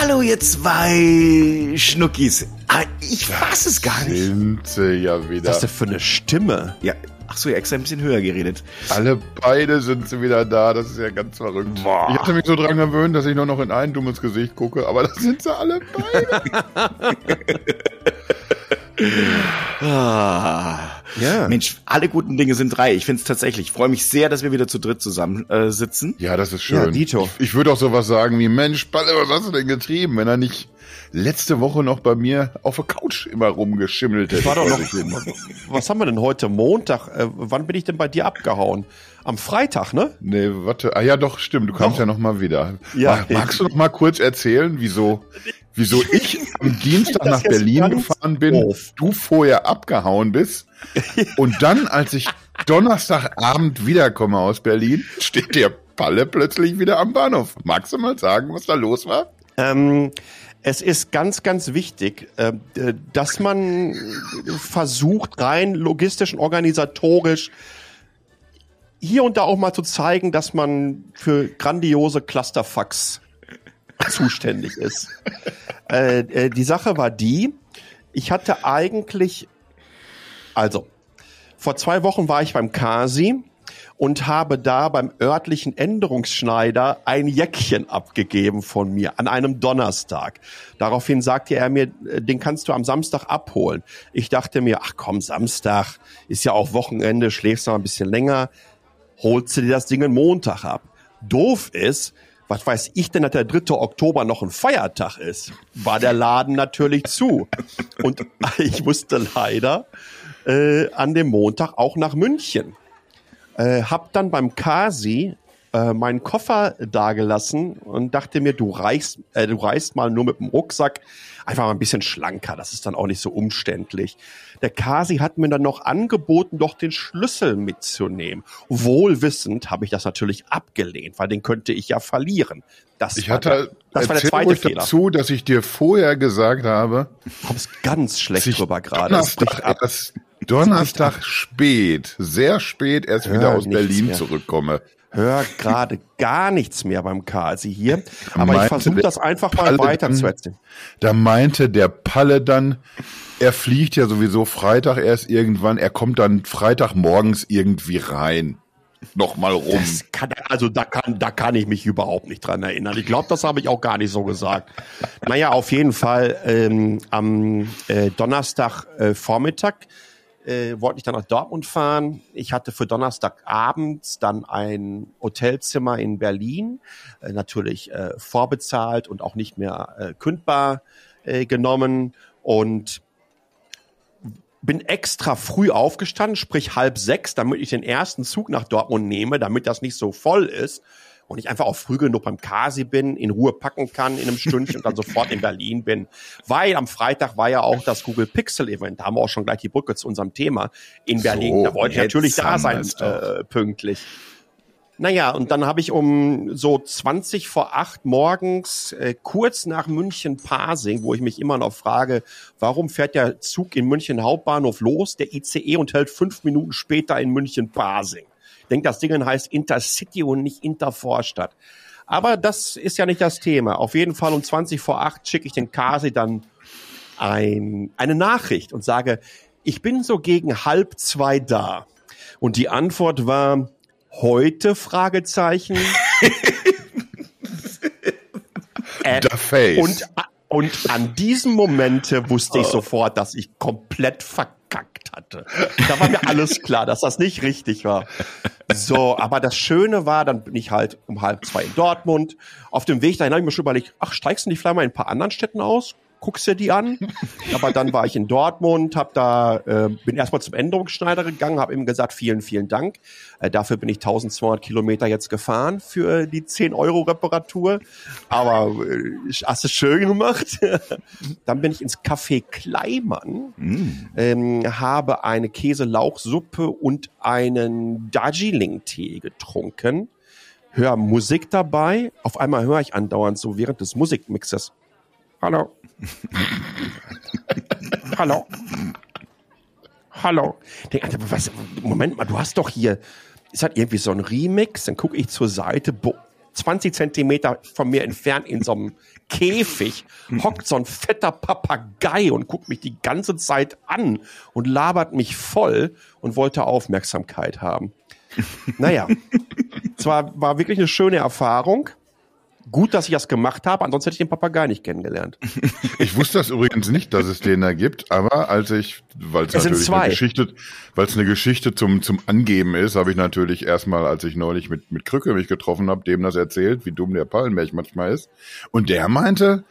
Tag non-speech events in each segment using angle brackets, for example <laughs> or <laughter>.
Hallo, ihr zwei Schnuckis. Ah, ich fass es gar nicht. Sind sie ja wieder. Was ist das für eine Stimme? Ja, ach so, ihr extra ein bisschen höher geredet. Alle beide sind sie wieder da. Das ist ja ganz verrückt. Boah. Ich hatte mich so dran gewöhnt, dass ich nur noch in ein dummes Gesicht gucke, aber da sind sie alle beide. <laughs> <laughs> Ah. Ja. Mensch, alle guten Dinge sind drei. Ich finde es tatsächlich. Ich freue mich sehr, dass wir wieder zu dritt zusammen äh, sitzen. Ja, das ist schön. Ja, Dito. Ich, ich würde auch sowas sagen wie, Mensch, was hast du denn getrieben, wenn er nicht letzte Woche noch bei mir auf der Couch immer rumgeschimmelt hätte. War doch noch, <laughs> was haben wir denn heute? Montag? Äh, wann bin ich denn bei dir abgehauen? Am Freitag, ne? Nee, warte. Ah ja, doch, stimmt. Du kamst Doch. ja noch mal wieder. Ja. Mag- Magst du noch mal kurz erzählen, wieso, wieso ich am <laughs> Dienstag nach Berlin gefahren bin, doof. du vorher abgehauen bist <laughs> und dann, als ich Donnerstagabend wiederkomme aus Berlin, steht der Palle plötzlich wieder am Bahnhof. Magst du mal sagen, was da los war? Ähm, es ist ganz, ganz wichtig, äh, dass man versucht, rein logistisch und organisatorisch hier und da auch mal zu zeigen, dass man für grandiose Clusterfucks zuständig ist. <laughs> äh, äh, die Sache war die, ich hatte eigentlich, also, vor zwei Wochen war ich beim Kasi und habe da beim örtlichen Änderungsschneider ein Jäckchen abgegeben von mir an einem Donnerstag. Daraufhin sagte er mir, äh, den kannst du am Samstag abholen. Ich dachte mir, ach komm, Samstag ist ja auch Wochenende, schläfst noch ein bisschen länger, holst du dir das Ding am Montag ab. Doof ist, was weiß ich denn, dass der 3. Oktober noch ein Feiertag ist, war der Laden natürlich zu. Und <laughs> ich musste leider äh, an dem Montag auch nach München. Äh, hab dann beim Kasi äh, meinen Koffer dagelassen und dachte mir, du reichst, äh, du reist mal nur mit dem Rucksack, einfach mal ein bisschen schlanker, das ist dann auch nicht so umständlich. Der Kasi hat mir dann noch angeboten, doch den Schlüssel mitzunehmen. Wohlwissend habe ich das natürlich abgelehnt, weil den könnte ich ja verlieren. Das Ich war hatte, der, das war der zweite ruhig Fehler. dazu, dass ich dir vorher gesagt habe, Du kommst ganz schlecht drüber gerade. Donnerstag, erst, Donnerstag spät, sehr spät erst wieder aus Berlin mehr. zurückkomme. Hör gerade <laughs> gar nichts mehr beim Kasi hier. Aber ich Meinte versuche der das einfach mal weiter zu erzählen. Da meinte der Palle dann, er fliegt ja sowieso Freitag erst irgendwann, er kommt dann Freitagmorgens irgendwie rein. Nochmal rum. Kann, also da kann, da kann ich mich überhaupt nicht dran erinnern. Ich glaube, das habe ich auch gar nicht so gesagt. Naja, auf jeden Fall ähm, am äh, Donnerstag äh, Vormittag äh, wollte ich dann nach Dortmund fahren. Ich hatte für Donnerstagabend dann ein Hotelzimmer in Berlin, äh, natürlich äh, vorbezahlt und auch nicht mehr äh, kündbar äh, genommen und bin extra früh aufgestanden, sprich halb sechs, damit ich den ersten Zug nach Dortmund nehme, damit das nicht so voll ist und ich einfach auch früh genug beim Kasi bin, in Ruhe packen kann in einem Stündchen und dann sofort in Berlin bin. Weil am Freitag war ja auch das Google Pixel Event, da haben wir auch schon gleich die Brücke zu unserem Thema in Berlin. So, da wollte ich natürlich da sein, äh, pünktlich. Naja, und dann habe ich um so 20 vor acht morgens, äh, kurz nach München-Pasing, wo ich mich immer noch frage, warum fährt der Zug in München Hauptbahnhof los, der ICE und hält fünf Minuten später in München-Pasing. Ich denke, das Ding heißt Intercity und nicht Intervorstadt. Aber das ist ja nicht das Thema. Auf jeden Fall um 20 vor acht schicke ich den Kasi dann ein, eine Nachricht und sage, ich bin so gegen halb zwei da. Und die Antwort war, heute, Fragezeichen. <laughs> äh, The Face. und, und an diesem Momente wusste ich sofort, dass ich komplett verkackt hatte. Da war mir alles klar, dass das nicht richtig war. So, aber das Schöne war, dann bin ich halt um halb zwei in Dortmund. Auf dem Weg dahin habe ich mir schon überlegt, ach, steigst du nicht vielleicht mal in ein paar anderen Städten aus? Guckst dir die an? Aber dann war ich in Dortmund, hab da, äh, bin erstmal zum Änderungsschneider gegangen, habe ihm gesagt, vielen, vielen Dank. Äh, dafür bin ich 1200 Kilometer jetzt gefahren für die 10 Euro Reparatur. Aber äh, hast du schön gemacht. <laughs> dann bin ich ins Café Kleimann, ähm, habe eine Käselauchsuppe und einen Darjeeling-Tee getrunken. Hör Musik dabei. Auf einmal höre ich andauernd so während des Musikmixes. Hallo. Hallo. Hallo. Denk, Alter, was, Moment mal, du hast doch hier, ist das irgendwie so ein Remix? Dann gucke ich zur Seite, bo, 20 Zentimeter von mir entfernt in so einem Käfig hockt so ein fetter Papagei und guckt mich die ganze Zeit an und labert mich voll und wollte Aufmerksamkeit haben. Naja, zwar war wirklich eine schöne Erfahrung. Gut, dass ich das gemacht habe, ansonsten hätte ich den Papagei nicht kennengelernt. <laughs> Ich wusste das übrigens nicht, dass es den da gibt, aber als ich, weil es natürlich eine Geschichte, weil es eine Geschichte zum zum Angeben ist, habe ich natürlich erstmal, als ich neulich mit mit Krücke mich getroffen habe, dem das erzählt, wie dumm der Pallenberg manchmal ist, und der meinte,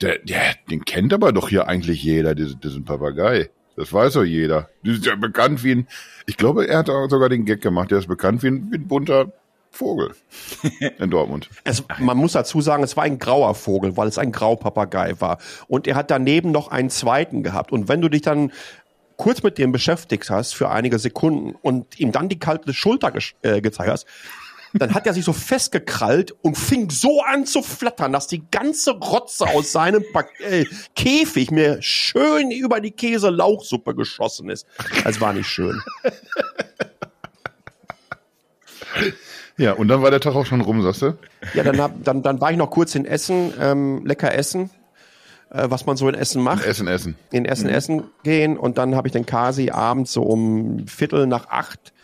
der, der den kennt aber doch hier eigentlich jeder, diesen, diesen Papagei. Das weiß doch jeder. Die ist ja bekannt wie ein, ich glaube, er hat auch sogar den Gag gemacht, der ist bekannt wie ein, wie ein bunter Vogel in Dortmund. <laughs> Es, man muss dazu sagen, es war ein grauer Vogel, weil es ein Graupapagei war. Und er hat daneben noch einen zweiten gehabt. Und wenn du dich dann kurz mit dem beschäftigt hast für einige Sekunden und ihm dann die kalte Schulter äh, gezeigt hast, dann hat er sich so festgekrallt und fing so an zu flattern, dass die ganze Rotze aus seinem pa äh, Käfig mir schön über die Käse-Lauchsuppe geschossen ist. Das war nicht schön. <laughs> Ja, und dann war der Tag auch schon rum, sagst du? Ja, dann, hab, dann, dann war ich noch kurz in Essen, ähm, lecker essen, äh, was man so in Essen macht. Essen, essen. in Essen Essen gehen und dann habe ich den Kasi abends so um Viertel nach acht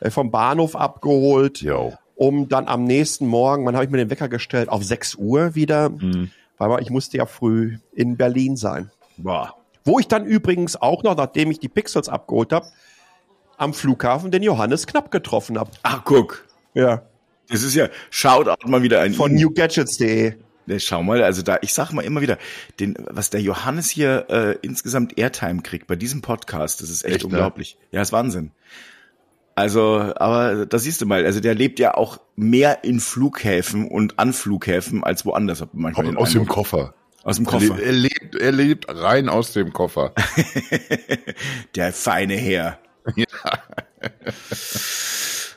äh, vom Bahnhof abgeholt, Jo. um dann am nächsten Morgen, wann habe ich mir den Wecker gestellt? Auf 6 Uhr wieder, weil ich musste ja früh in Berlin sein. Boah. Wo ich dann übrigens auch noch, nachdem ich die Pixels abgeholt habe, am Flughafen den Johannes Knapp getroffen habe. Ach, guck. Ja. Das ist ja, Shoutout mal wieder an Von newgadgets.de. Ja, schau mal, also da, ich sag mal immer wieder, den, was der Johannes hier äh, insgesamt Airtime kriegt bei diesem Podcast, das ist echt, Echt, ne? unglaublich. Ja, ist Wahnsinn. Also, aber da siehst du mal, also der lebt ja auch mehr in Flughäfen und an Flughäfen als woanders. Manchmal den Aus dem Eindruck. Koffer. Aus dem Er Koffer. lebt, er, lebt, er lebt rein aus dem Koffer. <laughs> Der feine Herr. <laughs>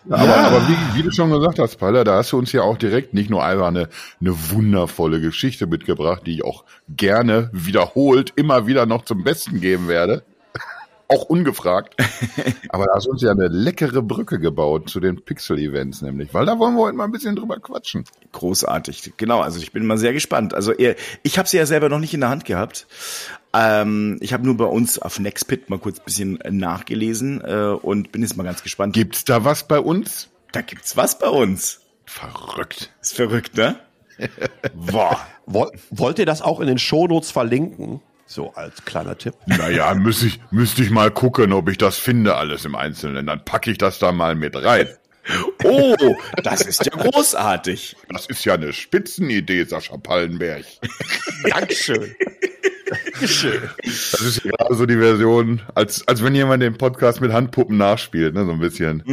Aber, aber wie, wie du schon gesagt hast, Paller, da hast du uns ja auch direkt nicht nur einfach eine, eine wundervolle Geschichte mitgebracht, die ich auch gerne wiederholt immer wieder noch zum Besten geben werde. <laughs> Auch ungefragt. <laughs> Aber da hast du uns ja eine leckere Brücke gebaut zu den Pixel-Events nämlich, weil da wollen wir heute mal ein bisschen drüber quatschen. Großartig. Genau, also ich bin mal sehr gespannt. Also ich habe sie ja selber noch nicht in der Hand gehabt. Ähm, ich habe nur bei uns auf Nextpit mal kurz ein bisschen nachgelesen äh, und bin jetzt mal ganz gespannt. Gibt's da was bei uns? Da gibt's was bei uns. Verrückt. Ist verrückt, ne? <laughs> Boah. Woll, wollt ihr das auch in den Shownotes verlinken? So als kleiner Tipp. Naja, müsste ich, müsste ich mal gucken, ob ich das finde alles im Einzelnen. Dann packe ich das da mal mit rein. Oh, das ist ja großartig. Das ist ja eine Spitzenidee, Sascha Pallenberg. Dankeschön. Dankeschön. Das ist ja gerade so die Version, als, als wenn jemand den Podcast mit Handpuppen nachspielt, ne, so ein bisschen.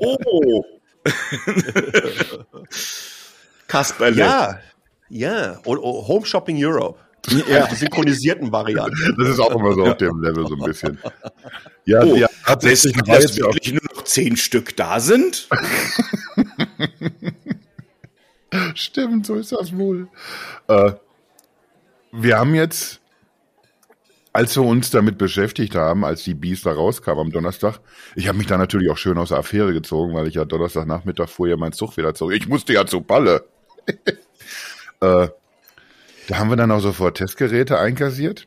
Oh. Kasperle. Ja, ja. Und und Home Shopping Europe. Ja. Die synchronisierten Varianten. Das ist auch immer so auf dem Level so ein bisschen. Ja, Oh, ja, tatsächlich dass ja wirklich nur noch zehn Stück da sind? <laughs> stimmt, so ist das wohl. Äh, wir haben jetzt, als wir uns damit beschäftigt haben, als die da rauskam am Donnerstag, ich habe mich da natürlich auch schön aus der Affäre gezogen, weil ich ja Donnerstagnachmittag vorher mein Zug wieder zog. Ich musste ja zu Palle. <laughs> äh, da haben wir dann auch sofort Testgeräte einkassiert.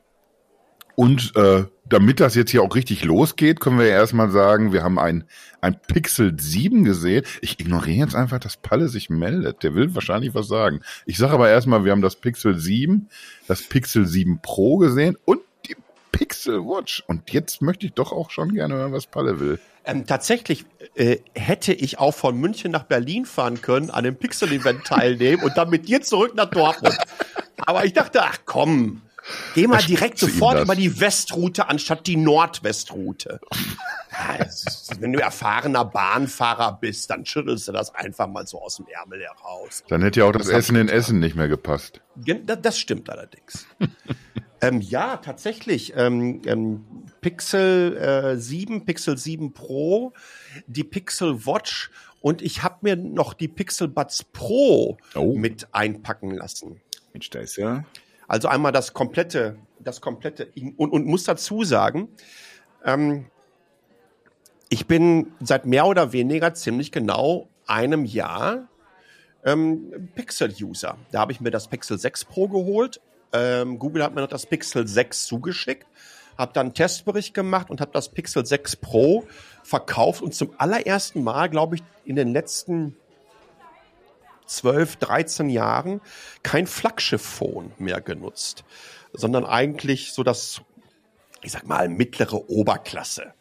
Und äh, damit das jetzt hier auch richtig losgeht, können wir ja erstmal sagen, wir haben ein, ein Pixel 7 gesehen. Ich ignoriere jetzt einfach, dass Palle sich meldet. Der will wahrscheinlich was sagen. Ich sage aber erstmal, wir haben das Pixel 7, das Pixel 7 Pro gesehen und die Pixel Watch. Und jetzt möchte ich doch auch schon gerne hören, was Palle will. Ähm, tatsächlich äh, hätte ich auch von München nach Berlin fahren können, an dem Pixel-Event teilnehmen und dann mit dir zurück nach Dortmund. Aber ich dachte, ach komm, geh mal direkt sofort das? über die Westroute anstatt die Nordwestroute. Ja, es ist- wenn du erfahrener Bahnfahrer bist, dann schüttelst du das einfach mal so aus dem Ärmel heraus. Dann hätte ja auch das Essen in Essen nicht mehr gepasst. Das stimmt allerdings. <laughs> ähm, ja, tatsächlich. Ähm, ähm, Pixel äh, 7, Pixel 7 Pro, die Pixel Watch und ich habe mir noch die Pixel Buds Pro Oh. mit einpacken lassen. Mensch, da ist ja. Also einmal das komplette, das komplette und, und muss dazu sagen, ähm, ich bin seit mehr oder weniger ziemlich genau einem Jahr ähm, Pixel-User. Da habe ich mir das Pixel 6 Pro geholt. Ähm, Google hat mir noch das Pixel 6 zugeschickt, habe dann einen Testbericht gemacht und habe das Pixel 6 Pro verkauft und zum allerersten Mal, glaube ich, in den letzten 12, 13 Jahren kein Flaggschiff-Phone mehr genutzt, sondern eigentlich so das, ich sag mal, mittlere Oberklasse.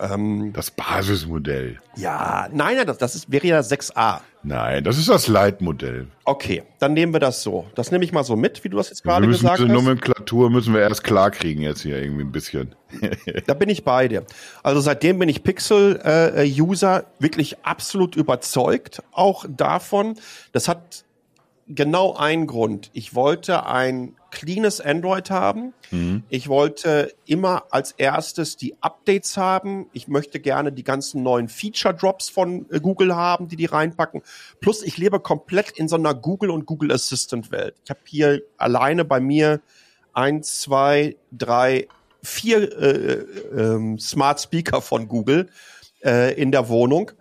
Ähm, das Basismodell. Ja, nein, nein, das, das ist, wäre ja 6a. Nein, das ist das Leitmodell. Okay, dann nehmen wir das so. Das nehme ich mal so mit, wie du das jetzt gerade gesagt hast. Diese Nomenklatur müssen wir erst klar kriegen jetzt hier irgendwie ein bisschen. <laughs> da bin ich bei dir. Also seitdem bin ich Pixel-User äh, wirklich absolut überzeugt auch davon. Das hat genau einen Grund. Ich wollte ein cleanes Android haben. Mhm. Ich wollte immer als erstes die Updates haben. Ich möchte gerne die ganzen neuen Feature Drops von äh, Google haben, die die reinpacken. Plus ich lebe komplett in so einer Google und Google Assistant Welt. Ich habe hier alleine bei mir eins, zwei, drei, vier äh, äh, Smart Speaker von Google äh, in der Wohnung.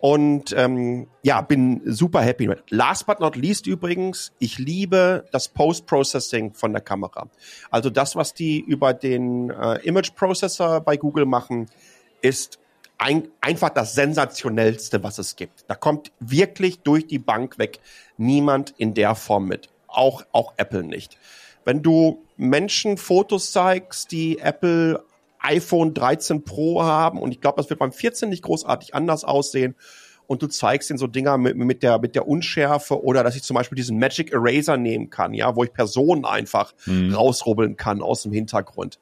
Und ähm, ja, bin super happy. Last but not least übrigens, ich liebe das Post-Processing von der Kamera. Also das, was die über den äh, Image-Processor bei Google machen, ist ein, einfach das sensationellste, was es gibt. Da kommt wirklich durch die Bank weg niemand in der Form mit. Auch, auch Apple nicht. Wenn du Menschen Fotos zeigst, die Apple iPhone 13 Pro haben und ich glaube, das wird beim 14 nicht großartig anders aussehen und du zeigst ihnen so Dinger mit, mit der mit der Unschärfe oder dass ich zum Beispiel diesen Magic Eraser nehmen kann, ja, wo ich Personen einfach mhm. rausrubbeln kann aus dem Hintergrund.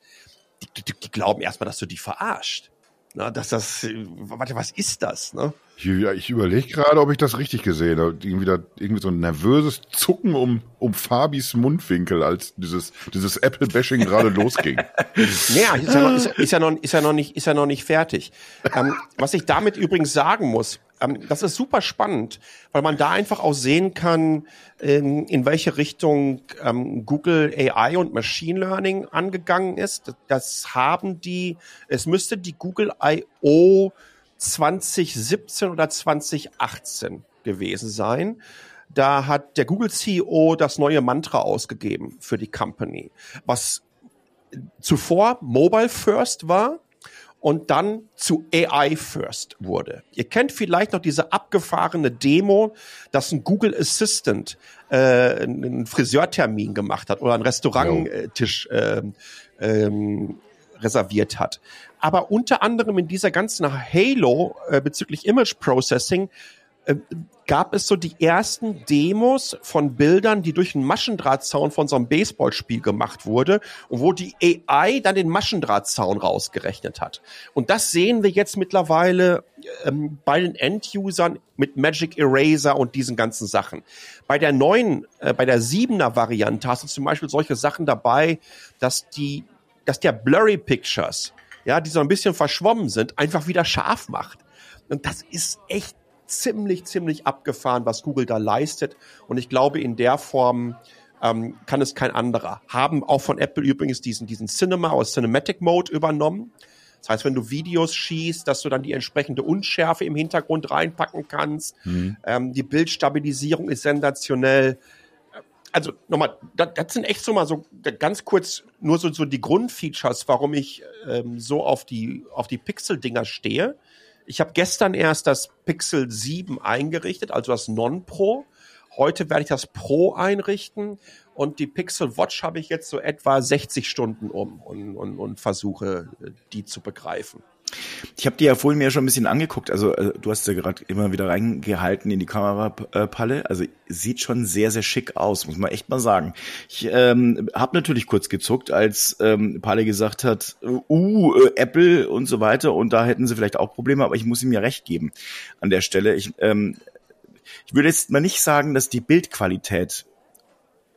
Die, die, die glauben erstmal, dass du die verarscht. Na, dass das, warte, was ist das? Ne? Ich, ich überlege gerade, ob ich das richtig gesehen habe. Irgendwie, da, irgendwie so ein nervöses Zucken um, um Fabis Mundwinkel, als dieses, dieses Apple-Bashing gerade losging. <laughs> Naja, ist ja, noch, ist, ist, ja noch, ist, ja noch nicht, ist ja noch nicht fertig. Ähm, was ich damit übrigens sagen muss, ähm, das ist super spannend, weil man da einfach auch sehen kann, in, in welche Richtung ähm, Google AI und Machine Learning angegangen ist. Das haben die, es müsste die Google I.O. 2017 oder 2018 gewesen sein. Da hat der Google CEO das neue Mantra ausgegeben für die Company, was zuvor Mobile First war und dann zu AI First wurde. Ihr kennt vielleicht noch diese abgefahrene Demo, dass ein Google Assistant äh, einen Friseurtermin gemacht hat oder einen Restauranttisch äh, ähm, reserviert hat. Aber unter anderem in dieser ganzen Halo äh, bezüglich Image Processing äh, gab es so die ersten Demos von Bildern, die durch einen Maschendrahtzaun von so einem Baseballspiel gemacht wurde und wo die AI dann den Maschendrahtzaun rausgerechnet hat. Und das sehen wir jetzt mittlerweile ähm, bei den End-Usern mit Magic Eraser und diesen ganzen Sachen. Bei der neuen, äh, bei der siebener Variante hast du zum Beispiel solche Sachen dabei, dass die, dass der Blurry Pictures, ja, die so ein bisschen verschwommen sind, einfach wieder scharf macht. Und das ist echt ziemlich, ziemlich abgefahren, was Google da leistet. Und ich glaube, in der Form ähm, kann es kein anderer. Haben auch von Apple übrigens diesen, diesen Cinema aus Cinematic Mode übernommen. Das heißt, wenn du Videos schießt, dass du dann die entsprechende Unschärfe im Hintergrund reinpacken kannst. Mhm. Ähm, die Bildstabilisierung ist sensationell. Also nochmal, das, das sind echt so mal so ganz kurz nur so, so die Grundfeatures, warum ich ähm, so auf die, auf die Pixel-Dinger stehe. Ich habe gestern erst das Pixel 7 eingerichtet, also das Non-Pro. Heute werde ich das Pro einrichten und die Pixel Watch habe ich jetzt so etwa 60 Stunden um und, und, und versuche, die zu begreifen. Ich habe dir ja vorhin mir schon ein bisschen angeguckt. Also äh, du hast ja gerade immer wieder reingehalten in die Kamerapalle. Also sieht schon sehr, sehr schick aus, muss man echt mal sagen. Ich ähm, habe natürlich kurz gezuckt, als ähm, Palle gesagt hat, uh, äh, Apple und so weiter. Und da hätten sie vielleicht auch Probleme, aber ich muss ihm ja recht geben an der Stelle. Ich, ähm, ich würde jetzt mal nicht sagen, dass die Bildqualität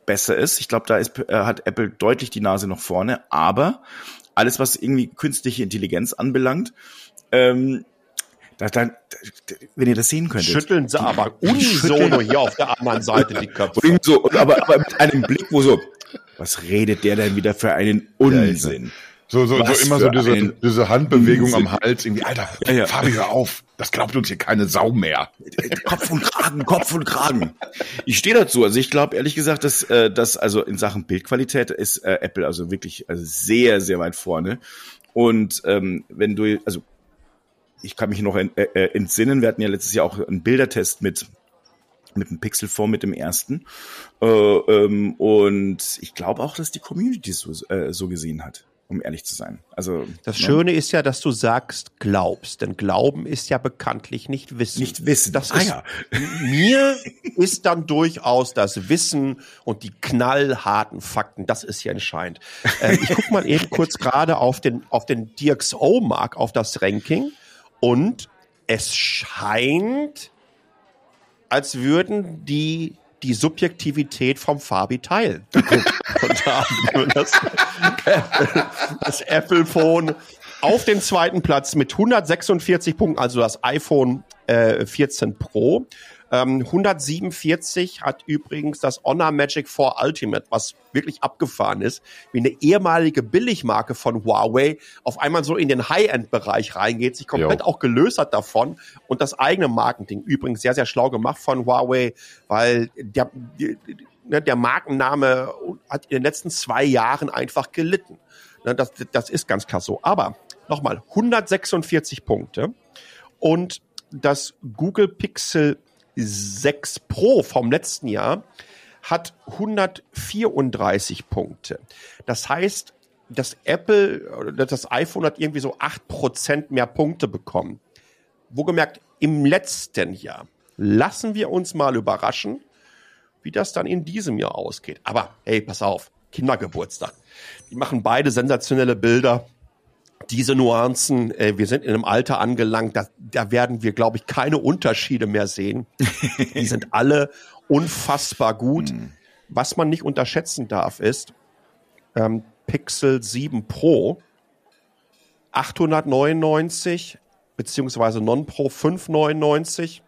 besser ist. Ich glaube, da ist, äh, hat Apple deutlich die Nase noch vorne. Aber alles, was irgendwie künstliche Intelligenz anbelangt. Ähm, da, da, wenn ihr das sehen könntet. Schütteln sie aber <laughs> unisono hier auf der anderen Seite die Köpfe. So, aber, aber mit einem Blick, wo so, was redet der denn wieder für einen Unsinn? So, so, so Was immer so diese, diese Handbewegung am Hals, irgendwie, Alter, Ja, ja. Fabi, hör auf. Das glaubt uns hier keine Sau mehr. Kopf und Kragen, Kopf und Kragen. Ich stehe dazu. Also ich glaube ehrlich gesagt, dass äh, dass also in Sachen Bildqualität ist äh, Apple also wirklich also sehr sehr weit vorne. Und ähm, wenn du also ich kann mich noch en, äh, äh, entsinnen, wir hatten ja letztes Jahr auch einen Bildertest mit mit dem Pixel 4 mit dem ersten äh, ähm, und ich glaube auch, dass die Community so äh, so gesehen hat, um ehrlich zu sein. Also Das ne? Schöne ist ja, dass du sagst, glaubst, denn Glauben ist ja bekanntlich nicht Wissen. nicht wissen. Das ah, ist, ja. <laughs> Mir ist dann durchaus das Wissen und die knallharten Fakten, das ist hier entscheidend. Ähm, ich gucke mal eben kurz gerade auf den, auf den DxO-Mark, auf das Ranking und es scheint, als würden die die Subjektivität vom Fabi teilen. Das, <laughs> das Apple Phone auf den zweiten Platz mit 146 Punkten, also das iPhone äh, 14 Pro. Ähm, 147 hat übrigens das Honor Magic 4 Ultimate, was wirklich abgefahren ist, wie eine ehemalige Billigmarke von Huawei auf einmal so in den High-End-Bereich reingeht, sich komplett Jo. auch gelöst hat davon und das eigene Marketing übrigens sehr, sehr schlau gemacht von Huawei, weil der, die- ne, der Markenname hat in den letzten zwei Jahren einfach gelitten. Ne, das, das ist ganz klar so. Aber nochmal, 146 Punkte und das Google Pixel 6 Pro vom letzten Jahr hat 134 Punkte. Das heißt, das Apple, das iPhone hat irgendwie so 8% mehr Punkte bekommen. Wohlgemerkt, im letzten Jahr. Lassen wir uns mal überraschen, wie das dann in diesem Jahr ausgeht. Aber hey, pass auf, Kindergeburtstag. Die machen beide sensationelle Bilder. Diese Nuancen, äh, wir sind in einem Alter angelangt, da, da werden wir, glaube ich, keine Unterschiede mehr sehen. <laughs> Die sind alle unfassbar gut. Was man nicht unterschätzen darf, ist ähm, Pixel 7 Pro 899 beziehungsweise Non-Pro 599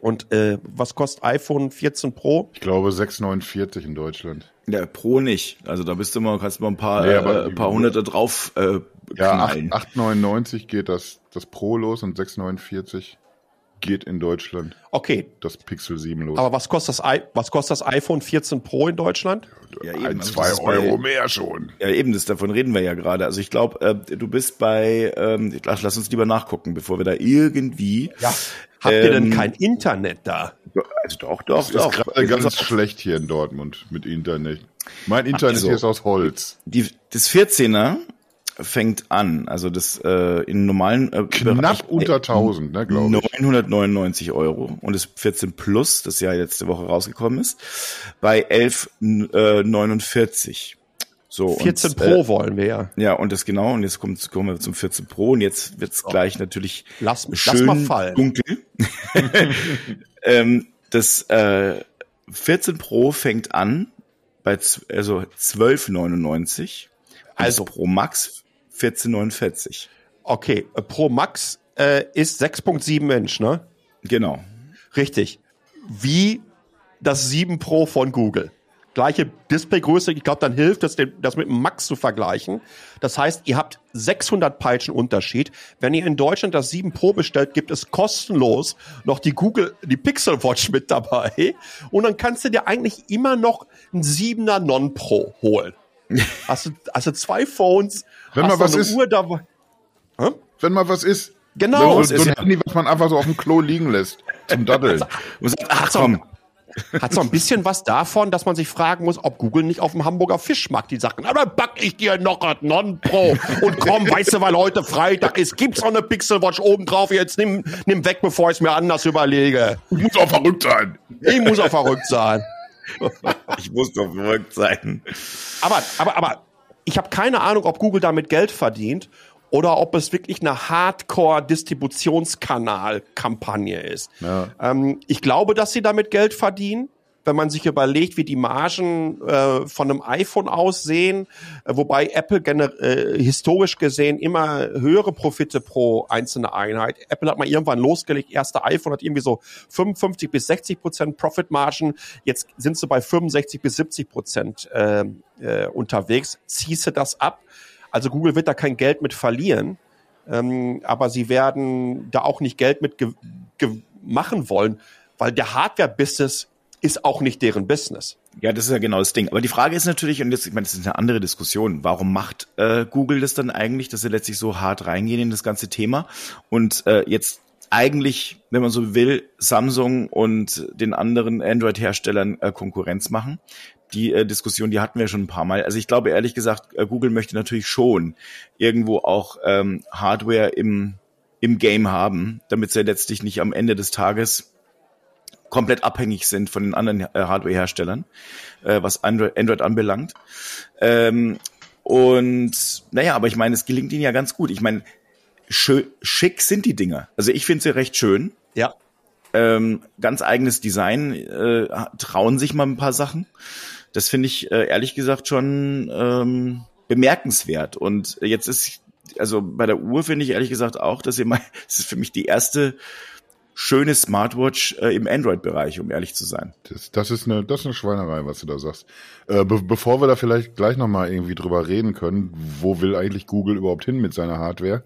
und äh, was kostet iPhone 14 Pro? Ich glaube 6,49 in Deutschland. Ja, Pro nicht. Also da bist du mal, kannst du mal ein paar, Nee, aber- äh, ein paar hunderte drauf äh, Ja, knallen. 8 8,99 geht das, das Pro los und 6,49 geht in Deutschland Okay, das Pixel 7 los. aber was kostet das, I was kostet das iPhone 14 Pro in Deutschland? Ja, eben. Ein, Also zwei das ist bei- Euro mehr schon. Ja, eben, das, davon reden wir ja gerade. Also ich glaube, äh, du bist bei, ähm, lass, lass uns lieber nachgucken, bevor wir da irgendwie. Ja. Habt ihr denn Ähm, kein Internet da? Also doch, doch, Das ist doch. gerade ganz schlecht hier in Dortmund mit Internet. Mein Internet Also. hier ist aus Holz. Die, das 14er fängt an, also das äh, in normalen äh, Bereich- Knapp unter 1000, ne, glaube ich. 999 Euro und das 14 Plus, das ja letzte Woche rausgekommen ist, bei 11,49. So, 14 und, Pro Äh, wollen wir ja. ja, und das genau, und jetzt kommt, kommen wir zum 14 Pro und jetzt wird's gleich natürlich Lass, lass schön mal fallen. dunkel. <laughs> ähm, das äh, 14 Pro fängt an bei also 12,99. Also Pro Max 14,49. Okay, äh, Pro Max äh, ist 6.7 Inch, ne? Genau. Richtig. Wie das 7 Pro von Google. Gleiche Displaygröße, ich glaube, dann hilft es, das mit dem Max zu vergleichen. Das heißt, ihr habt 600 Peitschen Unterschied. Wenn ihr in Deutschland das 7 Pro bestellt, gibt es kostenlos noch die Google, die Pixel Watch mit dabei. Und dann kannst du dir eigentlich immer noch ein 7er Non Pro holen. Hast du, hast du zwei Phones, Wenn hast mal was eine ist. Uhr dabei. Hä? Wenn mal was ist. Genau. So, so ein Handy, was man einfach so auf dem Klo liegen lässt. Zum Daddeln. <laughs> Und sagt, ach komm, Hat so ein bisschen was davon, dass man sich fragen muss, ob Google nicht auf dem Hamburger Fischmarkt die Sachen, aber back ich dir noch ein Non-Pro und komm, weißt du, weil heute Freitag ist, gibt's noch eine Pixelwatch oben drauf, jetzt nimm, nimm weg, bevor ich es mir anders überlege. Ich muss auch verrückt sein. Ich muss auch verrückt sein. ich muss doch verrückt sein. Aber, aber, aber, ich habe keine Ahnung, ob Google damit Geld verdient oder ob es wirklich eine Hardcore-Distributionskanal-Kampagne ist. Ja. Ähm, ich glaube, dass sie damit Geld verdienen. Wenn man sich überlegt, wie die Margen äh, von einem iPhone aussehen, äh, wobei Apple äh, historisch gesehen immer höhere Profite pro einzelne Einheit. Apple hat mal irgendwann losgelegt, erste iPhone hat irgendwie so 55 bis 60 Prozent Profitmargen. Jetzt sind sie bei 65 bis 70 Prozent äh, äh, unterwegs. Ziehst du das ab? Also Google wird da kein Geld mit verlieren, ähm, aber sie werden da auch nicht Geld mit machen wollen, weil der Hardware-Business ist auch nicht deren Business. Ja, das ist ja genau das Ding. Aber die Frage ist natürlich, und jetzt, ich meine, das ist eine andere Diskussion, warum macht äh, Google das dann eigentlich, dass sie letztlich so hart reingehen in das ganze Thema und äh, jetzt eigentlich, wenn man so will, Samsung und den anderen Android-Herstellern äh, Konkurrenz machen. Die äh, Diskussion, die hatten wir schon ein paar Mal. Also ich glaube ehrlich gesagt, äh, Google möchte natürlich schon irgendwo auch ähm, Hardware im, im Game haben, damit sie letztlich nicht am Ende des Tages komplett abhängig sind von den anderen äh, Hardware-Herstellern, äh, was Android, Android anbelangt. Ähm, und naja, aber ich meine, es gelingt ihnen ja ganz gut. Ich meine, schick sind die Dinger. Also ich finde sie recht schön. Ja. Ähm, ganz eigenes Design, äh, trauen sich mal ein paar Sachen. Das finde ich äh, ehrlich gesagt schon ähm, bemerkenswert. Und jetzt ist, also bei der Uhr finde ich ehrlich gesagt auch, dass ihr mal, <laughs> das ist für mich die erste schöne Smartwatch äh, im Android-Bereich, um ehrlich zu sein. Das, das, ist eine, das ist eine Schweinerei, was du da sagst. Äh, be bevor wir da vielleicht gleich nochmal irgendwie drüber reden können, wo will eigentlich Google überhaupt hin mit seiner Hardware?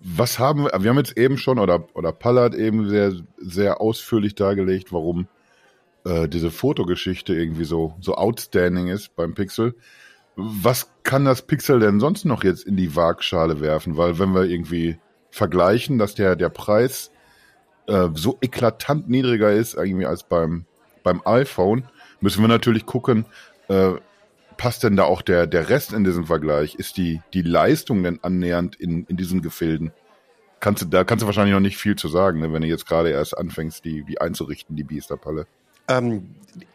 Was haben wir, wir haben jetzt eben schon, oder, oder Palle hat eben sehr, sehr ausführlich dargelegt, warum äh, diese Fotogeschichte irgendwie so, so outstanding ist beim Pixel. Was kann das Pixel denn sonst noch jetzt in die Waagschale werfen? Weil wenn wir irgendwie vergleichen, dass der, der Preis äh, so eklatant niedriger ist irgendwie als beim, beim iPhone, müssen wir natürlich gucken, äh, passt denn da auch der, der Rest in diesem Vergleich? Ist die, die Leistung denn annähernd in, in diesen Gefilden? Kannst du, da kannst du wahrscheinlich noch nicht viel zu sagen, ne, wenn du jetzt gerade erst anfängst, die, die einzurichten, die Biesterpalle. Ähm,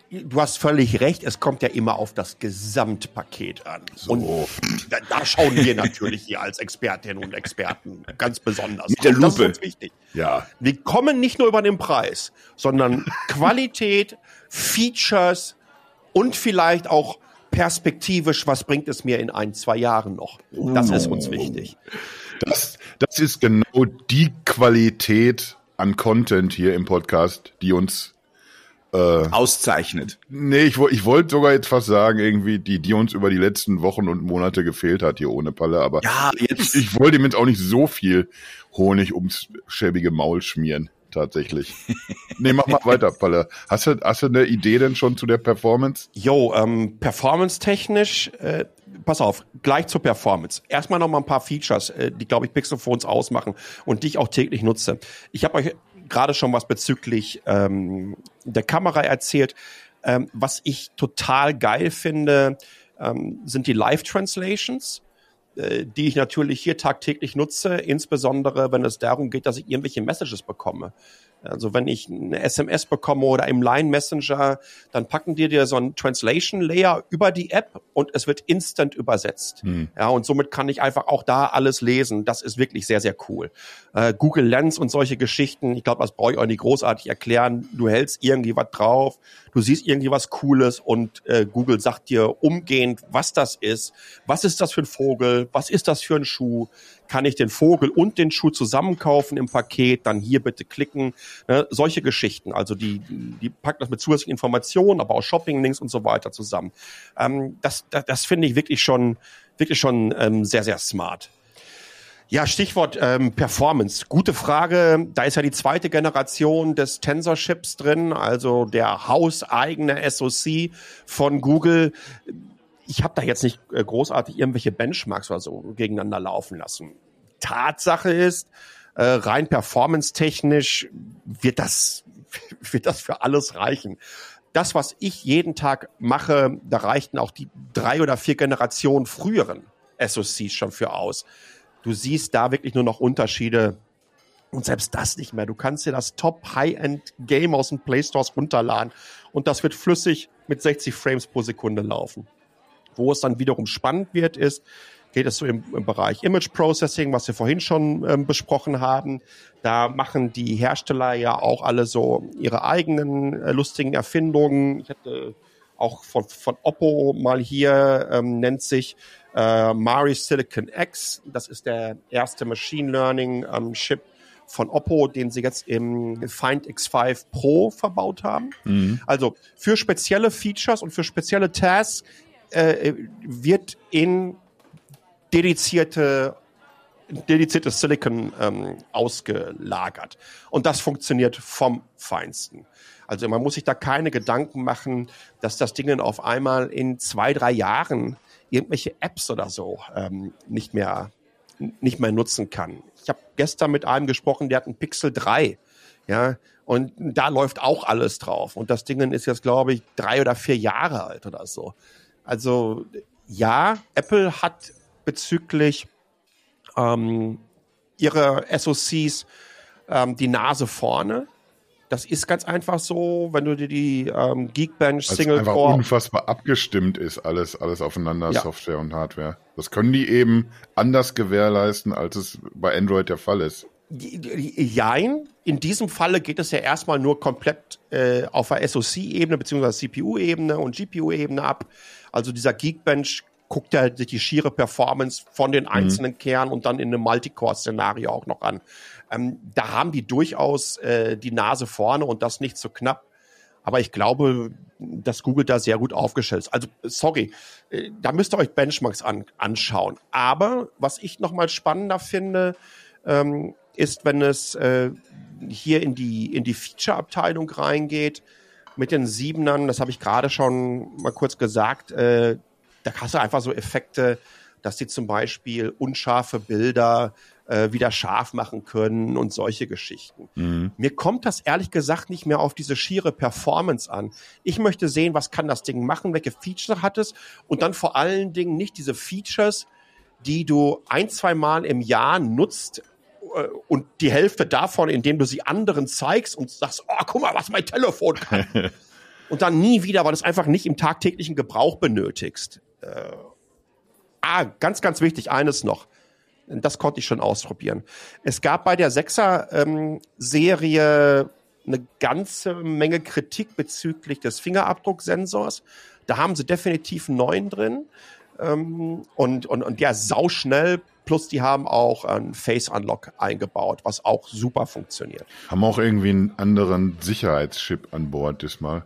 du hast völlig recht, es kommt ja immer auf das Gesamtpaket an. So. Und da, da, schauen wir natürlich hier als Expertinnen und Experten ganz besonders. Mit der Lupe. Das ist uns wichtig. Ja. Wir kommen nicht nur über den Preis, sondern <laughs> Qualität, Features und vielleicht auch perspektivisch, was bringt es mir in ein, zwei Jahren noch? Das ist uns wichtig. Das, das ist genau die Qualität an Content hier im Podcast, die uns äh, auszeichnet. Nee, ich, ich wollte sogar jetzt fast sagen, irgendwie, die, die uns über die letzten Wochen und Monate gefehlt hat hier ohne Palle, aber ja, jetzt. ich, ich wollte ihm jetzt auch nicht so viel Honig ums schäbige Maul schmieren tatsächlich. <laughs> nee, mach mal weiter, Palle. Hast du, hast du eine Idee denn schon zu der Performance? Jo, ähm, performance-technisch, äh, pass auf, gleich zur Performance. Erstmal noch mal ein paar Features, äh, die, glaube ich, Pixelphones ausmachen und die ich auch täglich nutze. Ich habe euch gerade schon was bezüglich ähm, der Kamera erzählt. Ähm, was ich total geil finde, ähm, sind die Live-Translations äh, die ich natürlich hier tagtäglich nutze, insbesondere wenn es darum geht, dass ich irgendwelche Messages bekomme. Also wenn ich eine SMS bekomme oder im Line Messenger, dann packen die dir so einen Translation Layer über die App und es wird instant übersetzt. Hm. Ja, und somit kann ich einfach auch da alles lesen. Das ist wirklich sehr, sehr cool. Äh, Google Lens und solche Geschichten, ich glaube, das brauche ich euch nicht großartig erklären. Du hältst irgendwie was drauf, du siehst irgendwie was Cooles und äh, Google sagt dir umgehend, was das ist. Was ist das für ein Vogel? Was ist das für ein Schuh? kann ich den Vogel und den Schuh zusammenkaufen im Paket, dann hier bitte klicken. Ne, solche Geschichten. Also die, die packen das mit zusätzlichen Informationen, aber auch Shopping-Links und so weiter zusammen. Ähm, das, das, das finde ich wirklich schon, wirklich schon ähm, sehr, sehr smart. Ja, Stichwort ähm, Performance. Gute Frage. Da ist ja die zweite Generation des Tensor-Chips drin, also der hauseigene SoC von Google ich habe da jetzt nicht äh, großartig irgendwelche Benchmarks oder so gegeneinander laufen lassen. Tatsache ist, äh, rein performance-technisch wird das, <laughs> wird das für alles reichen. Das, was ich jeden Tag mache, da reichten auch die drei oder vier Generationen früheren SoCs schon für aus. Du siehst da wirklich nur noch Unterschiede und selbst das nicht mehr. Du kannst dir das Top-High-End-Game aus dem Play Stores runterladen und das wird flüssig mit 60 Frames pro Sekunde laufen. Wo es dann wiederum spannend wird, ist, geht es so im, im Bereich Image Processing, was wir vorhin schon ähm, besprochen haben. Da machen die Hersteller ja auch alle so ihre eigenen äh, lustigen Erfindungen. Ich hatte auch von, von Oppo mal hier, ähm, nennt sich äh, Mari Silicon X. Das ist der erste Machine Learning ähm, Chip von Oppo, den sie jetzt im Find X5 Pro verbaut haben. Mhm. Also für spezielle Features und für spezielle Tasks äh, wird in dedizierte dediziertes Silicon ähm, ausgelagert. Und das funktioniert vom Feinsten. Also man muss sich da keine Gedanken machen, dass das Ding auf einmal in zwei, drei Jahren irgendwelche Apps oder so ähm, nicht mehr nicht mehr nutzen kann. Ich habe gestern mit einem gesprochen, der hat einen Pixel 3, ja, und da läuft auch alles drauf. Und das Ding ist jetzt, glaube ich, drei oder vier Jahre alt oder so. Also ja, Apple hat bezüglich ähm, ihre SoCs ähm, die Nase vorne. Das ist ganz einfach so, wenn du dir die ähm, Geekbench Single einfach Core unfassbar abgestimmt ist alles alles aufeinander Ja. Software und Hardware. Das können die eben anders gewährleisten, als es bei Android der Fall ist. Jein. In diesem Falle geht es ja erstmal nur komplett äh, auf der SoC-Ebene beziehungsweise CPU-Ebene und GPU-Ebene ab. Also dieser Geekbench guckt ja sich die schiere Performance von den einzelnen Kernen und dann in einem Multicore-Szenario auch noch an. Ähm, da haben die durchaus äh, die Nase vorne und das nicht zu knapp. Aber ich glaube, dass Google da sehr gut aufgestellt ist. Also, sorry, äh, da müsst ihr euch Benchmarks an, anschauen. Aber was ich noch mal spannender finde, ähm, ist, wenn es äh, hier in die, in die Feature-Abteilung reingeht, mit den Siebenern, das habe ich gerade schon mal kurz gesagt, äh, da hast du einfach so Effekte, dass die zum Beispiel unscharfe Bilder äh, wieder scharf machen können und solche Geschichten. Mir kommt das ehrlich gesagt nicht mehr auf diese schiere Performance an. Ich möchte sehen, was kann das Ding machen, welche Features hat es und dann vor allen Dingen nicht diese Features, die du ein, zwei Mal im Jahr nutzt äh, und die Hälfte davon, indem du sie anderen zeigst und sagst, oh, guck mal, was mein Telefon kann. <laughs> und dann nie wieder, weil du es einfach nicht im tagtäglichen Gebrauch benötigst. Äh, ah, ganz, ganz wichtig, eines noch. Das konnte ich schon ausprobieren. Es gab bei der 6er ähm, eine ganze Menge Kritik bezüglich des Fingerabdrucksensors. Da haben sie definitiv einen neuen drin. Ähm, und, und, und der sauschnell. Plus die haben auch einen Face Unlock eingebaut, was auch super funktioniert. Haben auch irgendwie einen anderen Sicherheitschip an Bord diesmal.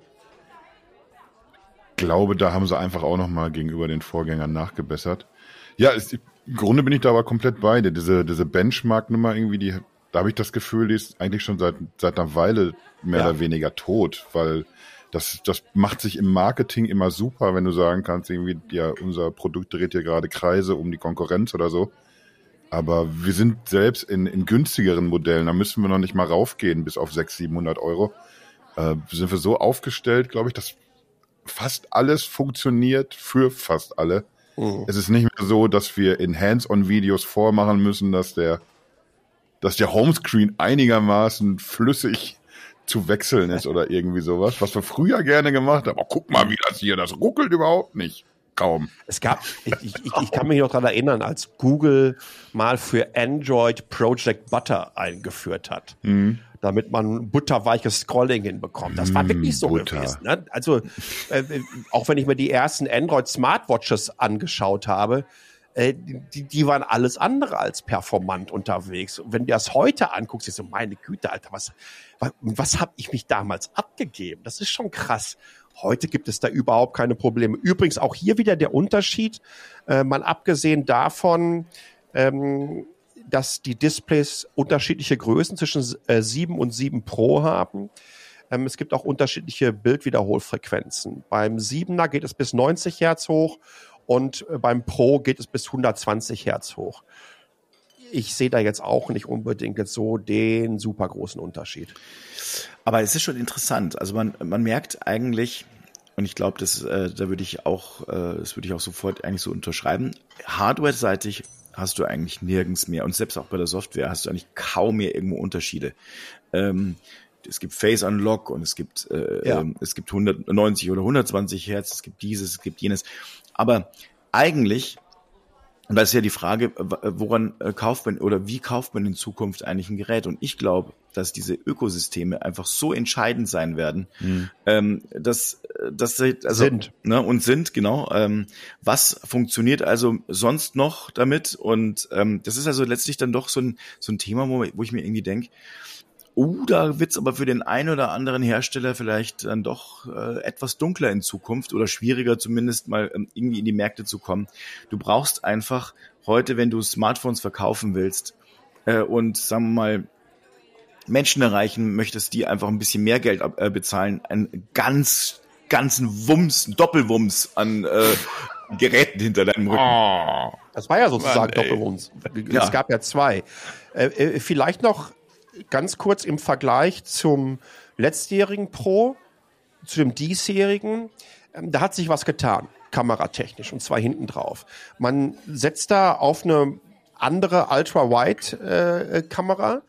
Glaube, da haben sie einfach auch nochmal gegenüber den Vorgängern nachgebessert. Ja, es, im Grunde bin ich da aber komplett bei dir. Diese, diese Benchmark-Nummer irgendwie, die, da habe ich das Gefühl, die ist eigentlich schon seit, seit einer Weile mehr Ja. oder weniger tot, weil das, das macht sich im Marketing immer super, wenn du sagen kannst, irgendwie, ja, unser Produkt dreht hier gerade Kreise um die Konkurrenz oder so. Aber wir sind selbst in, in günstigeren Modellen, da müssen wir noch nicht mal raufgehen bis auf 600, 700 Euro. Äh, sind wir so aufgestellt, glaube ich, dass fast alles funktioniert für fast alle. Es ist nicht mehr so, dass wir in Hands-on-Videos vormachen müssen, dass der, dass der Homescreen einigermaßen flüssig zu wechseln ist oder irgendwie sowas, was wir früher gerne gemacht haben. Aber guck mal, wie das hier, das ruckelt überhaupt nicht. Kaum. Es gab, ich, ich, ich- kann mich noch daran erinnern, als Google mal für Android Project Butter eingeführt hat, damit man butterweiches Scrolling hinbekommt. Das war Mm, wirklich so Butter. gewesen. Ne? Also äh, auch wenn ich mir die ersten Android Smartwatches angeschaut habe, äh, die, die waren alles andere als performant unterwegs. Und wenn du das heute anguckst, ist so, meine Güte, Alter, was, was, was habe ich mich damals abgegeben? Das ist schon krass. Heute gibt es da überhaupt keine Probleme. Übrigens auch hier wieder der Unterschied, äh, mal abgesehen davon, ähm, dass die Displays unterschiedliche Größen zwischen äh, 7 und 7 Pro haben. Ähm, es gibt auch unterschiedliche Bildwiederholfrequenzen. Beim 7er geht es bis 90 Hertz hoch und äh, beim Pro geht es bis 120 Hertz hoch. Ich sehe da jetzt auch nicht unbedingt jetzt so den super großen Unterschied. Aber es ist schon interessant. Also man, man merkt eigentlich, und ich glaube, das, äh, da würde ich auch, äh, das würde ich auch sofort eigentlich so unterschreiben. Hardware-seitig hast du eigentlich nirgends mehr. Und selbst auch bei der Software hast du eigentlich kaum mehr irgendwo Unterschiede. Ähm, es gibt Face Unlock und es gibt, äh, Ja. ähm, es gibt 190 oder 120 Hertz, es gibt dieses, es gibt jenes. Aber eigentlich, und da ist ja die Frage, woran äh, kauft man oder wie kauft man in Zukunft eigentlich ein Gerät? Und ich glaube, dass diese Ökosysteme einfach so entscheidend sein werden, ähm, dass, äh, dass sie, also, Sind. Ne, und sind, genau. Ähm, was funktioniert also sonst noch damit? Und ähm, das ist also letztlich dann doch so ein, so ein Thema, wo, wo ich mir irgendwie denke, uh, da wird's aber für den einen oder anderen Hersteller vielleicht dann doch äh, etwas dunkler in Zukunft oder schwieriger zumindest mal ähm, irgendwie in die Märkte zu kommen. Du brauchst einfach heute, wenn du Smartphones verkaufen willst äh, und sagen wir mal Menschen erreichen möchtest, die einfach ein bisschen mehr Geld äh, bezahlen, einen ganz ganzen Wumms, Doppelwumms an äh, Geräten hinter deinem Rücken. Oh, das war ja sozusagen Mann, Doppelwumms. Es ja. gab ja zwei. Äh, äh, vielleicht noch ganz kurz im Vergleich zum letztjährigen Pro, zu dem diesjährigen. Ähm, da hat sich was getan, kameratechnisch, und zwar hinten drauf. Man setzt da auf eine andere Ultra-Wide-Kamera. Äh,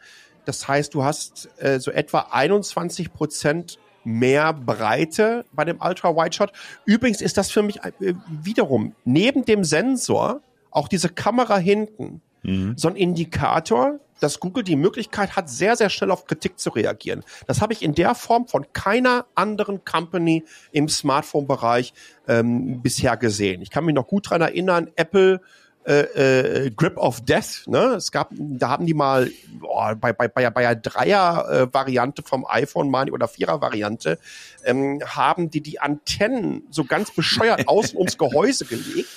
das heißt, du hast äh, so etwa 21 Prozent mehr Breite bei dem Ultra-Wide-Shot. Übrigens ist das für mich äh, wiederum neben dem Sensor auch diese Kamera hinten mhm. so ein Indikator, dass Google die Möglichkeit hat, sehr, sehr schnell auf Kritik zu reagieren. Das habe ich in der Form von keiner anderen Company im Smartphone-Bereich ähm, bisher gesehen. Ich kann mich noch gut dran erinnern, Apple äh, äh, Grip of Death, ne? Es gab, da haben die mal oh, bei, bei, bei, bei der Dreier-Variante vom iPhone mal oder Vierer-Variante, ähm, haben die die Antennen so ganz bescheuert <laughs> außen ums Gehäuse gelegt.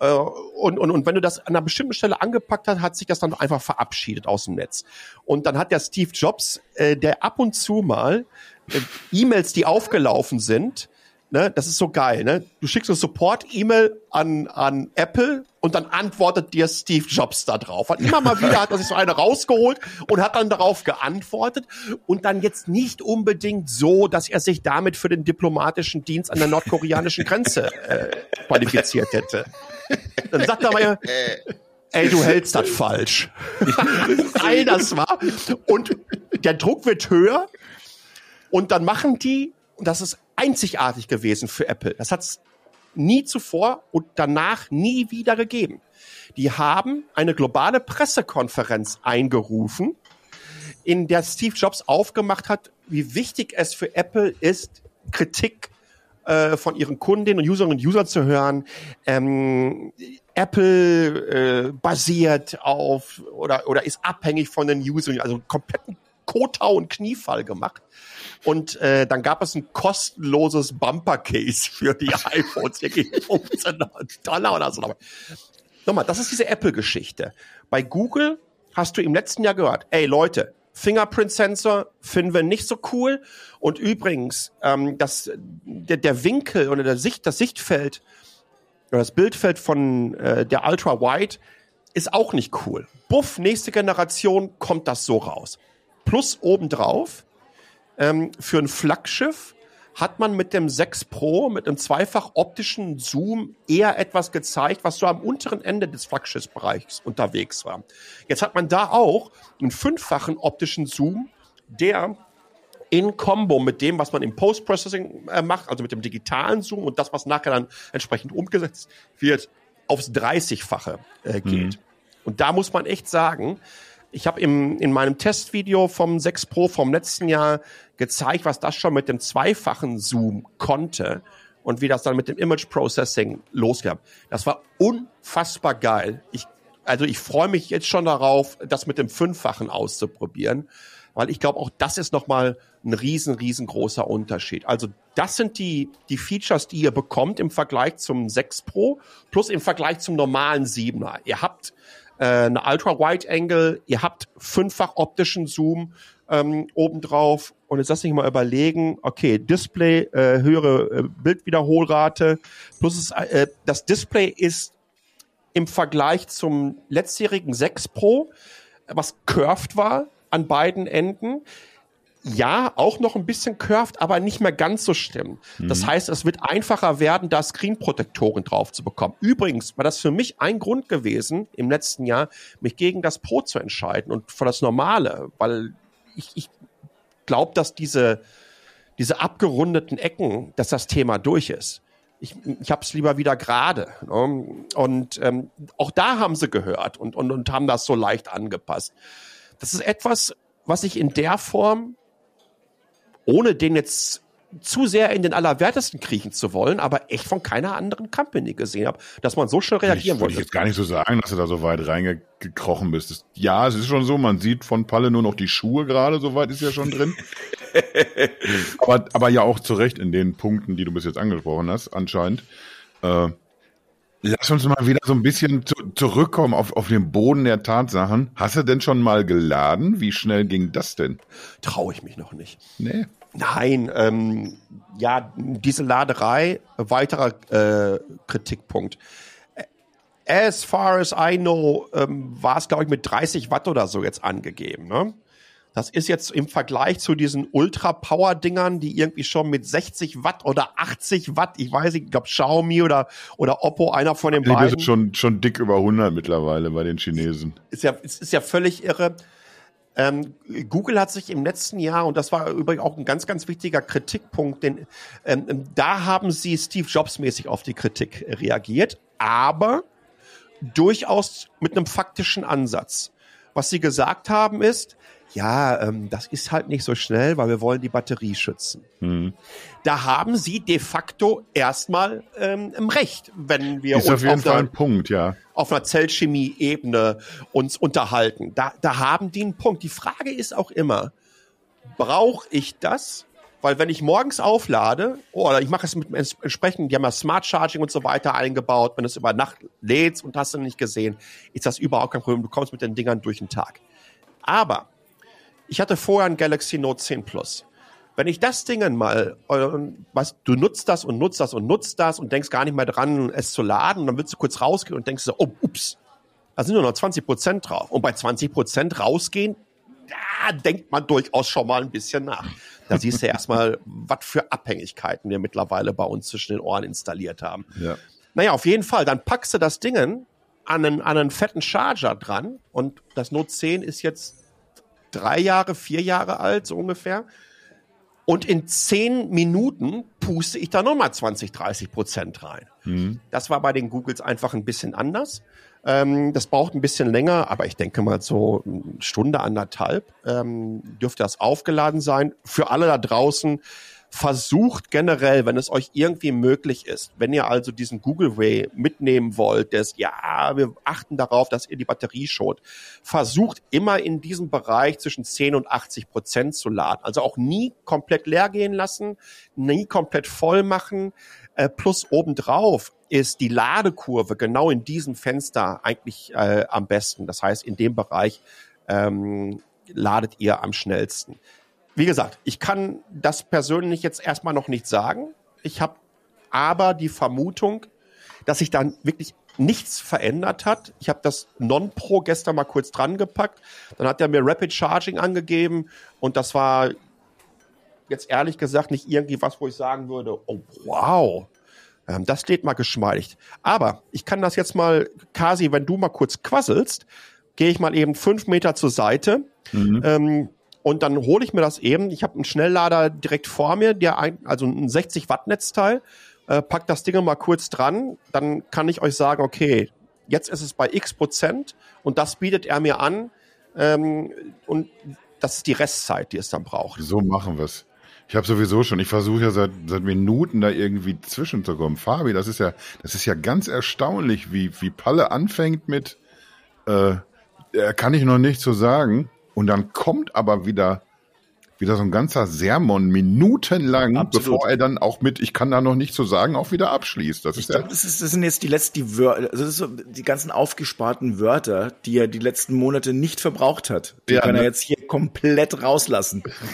Äh, und, und, und wenn du das an einer bestimmten Stelle angepackt hast, hat sich das dann einfach verabschiedet aus dem Netz. Und dann hat der Steve Jobs, äh, der ab und zu mal äh, E-Mails, die aufgelaufen sind, ne, das ist so geil, ne? Du schickst eine Support-E-Mail an, an Apple und dann antwortet dir Steve Jobs da drauf. Und immer mal wieder hat er sich so eine rausgeholt und hat dann darauf geantwortet und dann jetzt nicht unbedingt so, dass er sich damit für den diplomatischen Dienst an der nordkoreanischen Grenze äh, qualifiziert hätte. Dann sagt er mal, ey, du hältst das falsch. <laughs> Nein, das war. Und der Druck wird höher und dann machen die, und das ist einzigartig gewesen für Apple. Das hat es nie zuvor und danach nie wieder gegeben. Die haben eine globale Pressekonferenz eingerufen, in der Steve Jobs aufgemacht hat, wie wichtig es für Apple ist, Kritik äh, von ihren Kundinnen und Userinnen und Usern zu hören. Ähm, Apple äh, basiert auf oder, oder ist abhängig von den Usern, also kompletten Kotau und Kniefall gemacht. Und äh, dann gab es ein kostenloses Bumper-Case für die <laughs> iPhones. Hier ging 15 Dollar oder so. Nochmal, das ist diese Apple-Geschichte. Bei Google hast du im letzten Jahr gehört, ey Leute, Fingerprint-Sensor finden wir nicht so cool. Und übrigens, ähm, das, der, der Winkel oder der Sicht, das Sichtfeld oder das Bildfeld von äh, der Ultra Wide ist auch nicht cool. Buff, nächste Generation kommt das so raus. Plus obendrauf ähm, für ein Flaggschiff hat man mit dem 6 Pro, mit einem zweifach optischen Zoom eher etwas gezeigt, was so am unteren Ende des Flaggschiffsbereichs unterwegs war. Jetzt hat man da auch einen fünffachen optischen Zoom, der in Combo mit dem, was man im Post-Processing äh, macht, also mit dem digitalen Zoom und das, was nachher dann entsprechend umgesetzt wird, aufs 30-fache äh, geht. Mhm. Und da muss man echt sagen, ich habe in meinem Testvideo vom 6 Pro vom letzten Jahr gezeigt, was das schon mit dem zweifachen Zoom konnte und wie das dann mit dem Image Processing losgab. Das war unfassbar geil. Ich, also ich freue mich jetzt schon darauf, das mit dem fünffachen auszuprobieren, weil ich glaube, auch das ist nochmal ein riesen, riesengroßer Unterschied. Also das sind die, die Features, die ihr bekommt im Vergleich zum 6 Pro plus im Vergleich zum normalen 7er. Ihr habt äh, eine Ultra-Wide-Angle, ihr habt fünffach optischen Zoom ähm, obendrauf. Und jetzt lass mich mal überlegen, okay, Display, äh, höhere äh, Bildwiederholrate, plus es, äh, das Display ist im Vergleich zum letztjährigen 6 Pro, was curved war an beiden Enden, ja, auch noch ein bisschen curved, aber nicht mehr ganz so schlimm. Mhm. Das heißt, es wird einfacher werden, da Screenprotektoren drauf zu bekommen. Übrigens war das für mich ein Grund gewesen, im letzten Jahr, mich gegen das Pro zu entscheiden und für das Normale, weil ich, ich glaube, dass diese, diese abgerundeten Ecken, dass das Thema durch ist. Ich, ich habe es lieber wieder gerade. Ne? Und ähm, auch da haben sie gehört und, und, und haben das so leicht angepasst. Das ist etwas, was ich in der Form ohne den jetzt zu sehr in den Allerwertesten kriechen zu wollen, aber echt von keiner anderen Company gesehen habe, dass man so schnell reagieren ich, wollte. Ich jetzt gar nicht so sagen, dass du da so weit reingekrochen bist. Das, ja, es ist schon so, man sieht von Palle nur noch die Schuhe gerade, so weit ist ja schon drin. <laughs> aber, aber ja auch zu Recht in den Punkten, die du bis jetzt angesprochen hast, anscheinend. Äh, Lass uns mal wieder so ein bisschen zu, zurückkommen auf, auf den Boden der Tatsachen. Hast du denn schon mal geladen? Wie schnell ging das denn? Traue ich mich noch nicht. Nee. Nein, ähm, ja, diese Laderei, weiterer äh, Kritikpunkt. As far as I know, ähm, war es, glaube ich, mit 30 Watt oder so jetzt angegeben. Ne? Das ist jetzt im Vergleich zu diesen Ultra-Power-Dingern, die irgendwie schon mit 60 Watt oder 80 Watt, ich weiß nicht, ich glaube Xiaomi oder, oder Oppo, einer von den Die beiden. sind schon, schon dick über 100 mittlerweile bei den Chinesen. Ist ja, ist, ist ja völlig irre. Ähm, Google hat sich im letzten Jahr, und das war übrigens auch ein ganz, ganz wichtiger Kritikpunkt, denn ähm, da haben sie Steve Jobs mäßig auf die Kritik reagiert, aber durchaus mit einem faktischen Ansatz. Was sie gesagt haben ist, ja, ähm, das ist halt nicht so schnell, weil wir wollen die Batterie schützen. Hm. Da haben sie de facto erstmal ähm, im Recht, wenn wir Ist uns auf jeden Fall einer, ein Punkt, ja. auf einer Zellchemie-Ebene uns unterhalten. Da, da haben die einen Punkt. Die Frage ist auch immer, brauche ich das? Weil wenn ich morgens auflade, oder ich mache es mit entsprechend, die haben ja Smart Charging und so weiter eingebaut, wenn du es über Nacht lädst und hast du nicht gesehen, ist das überhaupt kein Problem. Du kommst mit den Dingern durch den Tag. Aber ich hatte vorher ein Galaxy Note 10 Plus. Wenn ich das Ding mal, was, du nutzt das und nutzt das und nutzt das und denkst gar nicht mehr dran, es zu laden, und dann willst du kurz rausgehen und denkst so, oh, ups, da sind nur noch 20 Prozent drauf. Und bei 20 Prozent rausgehen, da denkt man durchaus schon mal ein bisschen nach. Da siehst du <laughs> erstmal, was für Abhängigkeiten wir mittlerweile bei uns zwischen den Ohren installiert haben. ja. Naja, auf jeden Fall. Dann packst du das Ding an einen, an einen fetten Charger dran und das Note 10 ist jetzt drei Jahre, vier Jahre alt, so ungefähr. Und in zehn Minuten puste ich da nochmal 20, 30 Prozent rein. Hm. Das war bei den Googles einfach ein bisschen anders. Ähm, das braucht ein bisschen länger, aber ich denke mal so eine Stunde, anderthalb ähm, dürfte das aufgeladen sein. Für alle da draußen, versucht generell, wenn es euch irgendwie möglich ist, wenn ihr also diesen Google Way mitnehmen wollt, des, ja, wir achten darauf, dass ihr die Batterie schont, versucht immer in diesem Bereich zwischen 10 und 80 Prozent zu laden. Also auch nie komplett leer gehen lassen, nie komplett voll machen, äh, plus obendrauf ist die Ladekurve genau in diesem Fenster eigentlich äh, am besten. Das heißt, in dem Bereich ähm, ladet ihr am schnellsten. Wie gesagt, ich kann das persönlich jetzt erstmal noch nicht sagen. Ich habe aber die Vermutung, dass sich dann wirklich nichts verändert hat. Ich habe das Non-Pro gestern mal kurz dran gepackt. Dann hat er mir Rapid Charging angegeben und das war jetzt ehrlich gesagt nicht irgendwie was, wo ich sagen würde, oh wow, ähm, das lädt mal geschmeidig. Aber ich kann das jetzt mal, Kasi, wenn du mal kurz quasselst, gehe ich mal eben fünf Meter zur Seite. Mhm. Ähm, und dann hole ich mir das eben. Ich habe einen Schnelllader direkt vor mir, der ein, also ein 60 Watt Netzteil. Äh, pack das Ding mal kurz dran, dann kann ich euch sagen, okay, jetzt ist es bei X Prozent und das bietet er mir an. Ähm, und das ist die Restzeit, die es dann braucht. So machen wir's. Ich habe sowieso schon, ich versuche ja seit, seit Minuten da irgendwie zwischenzukommen. Fabi, das ist ja, das ist ja ganz erstaunlich, wie, wie Palle anfängt mit, äh, er kann ich noch nicht so sagen. Und dann kommt aber wieder, wieder so ein ganzer Sermon minutenlang, Absolut. bevor er dann auch mit, ich kann da noch nicht so sagen, auch wieder abschließt. Das Ich ist das, ist, das sind jetzt die letzten die Wörter, also das ist so die ganzen aufgesparten Wörter, die er die letzten Monate nicht verbraucht hat. Die Ja, kann er ne? jetzt hier komplett rauslassen. <laughs>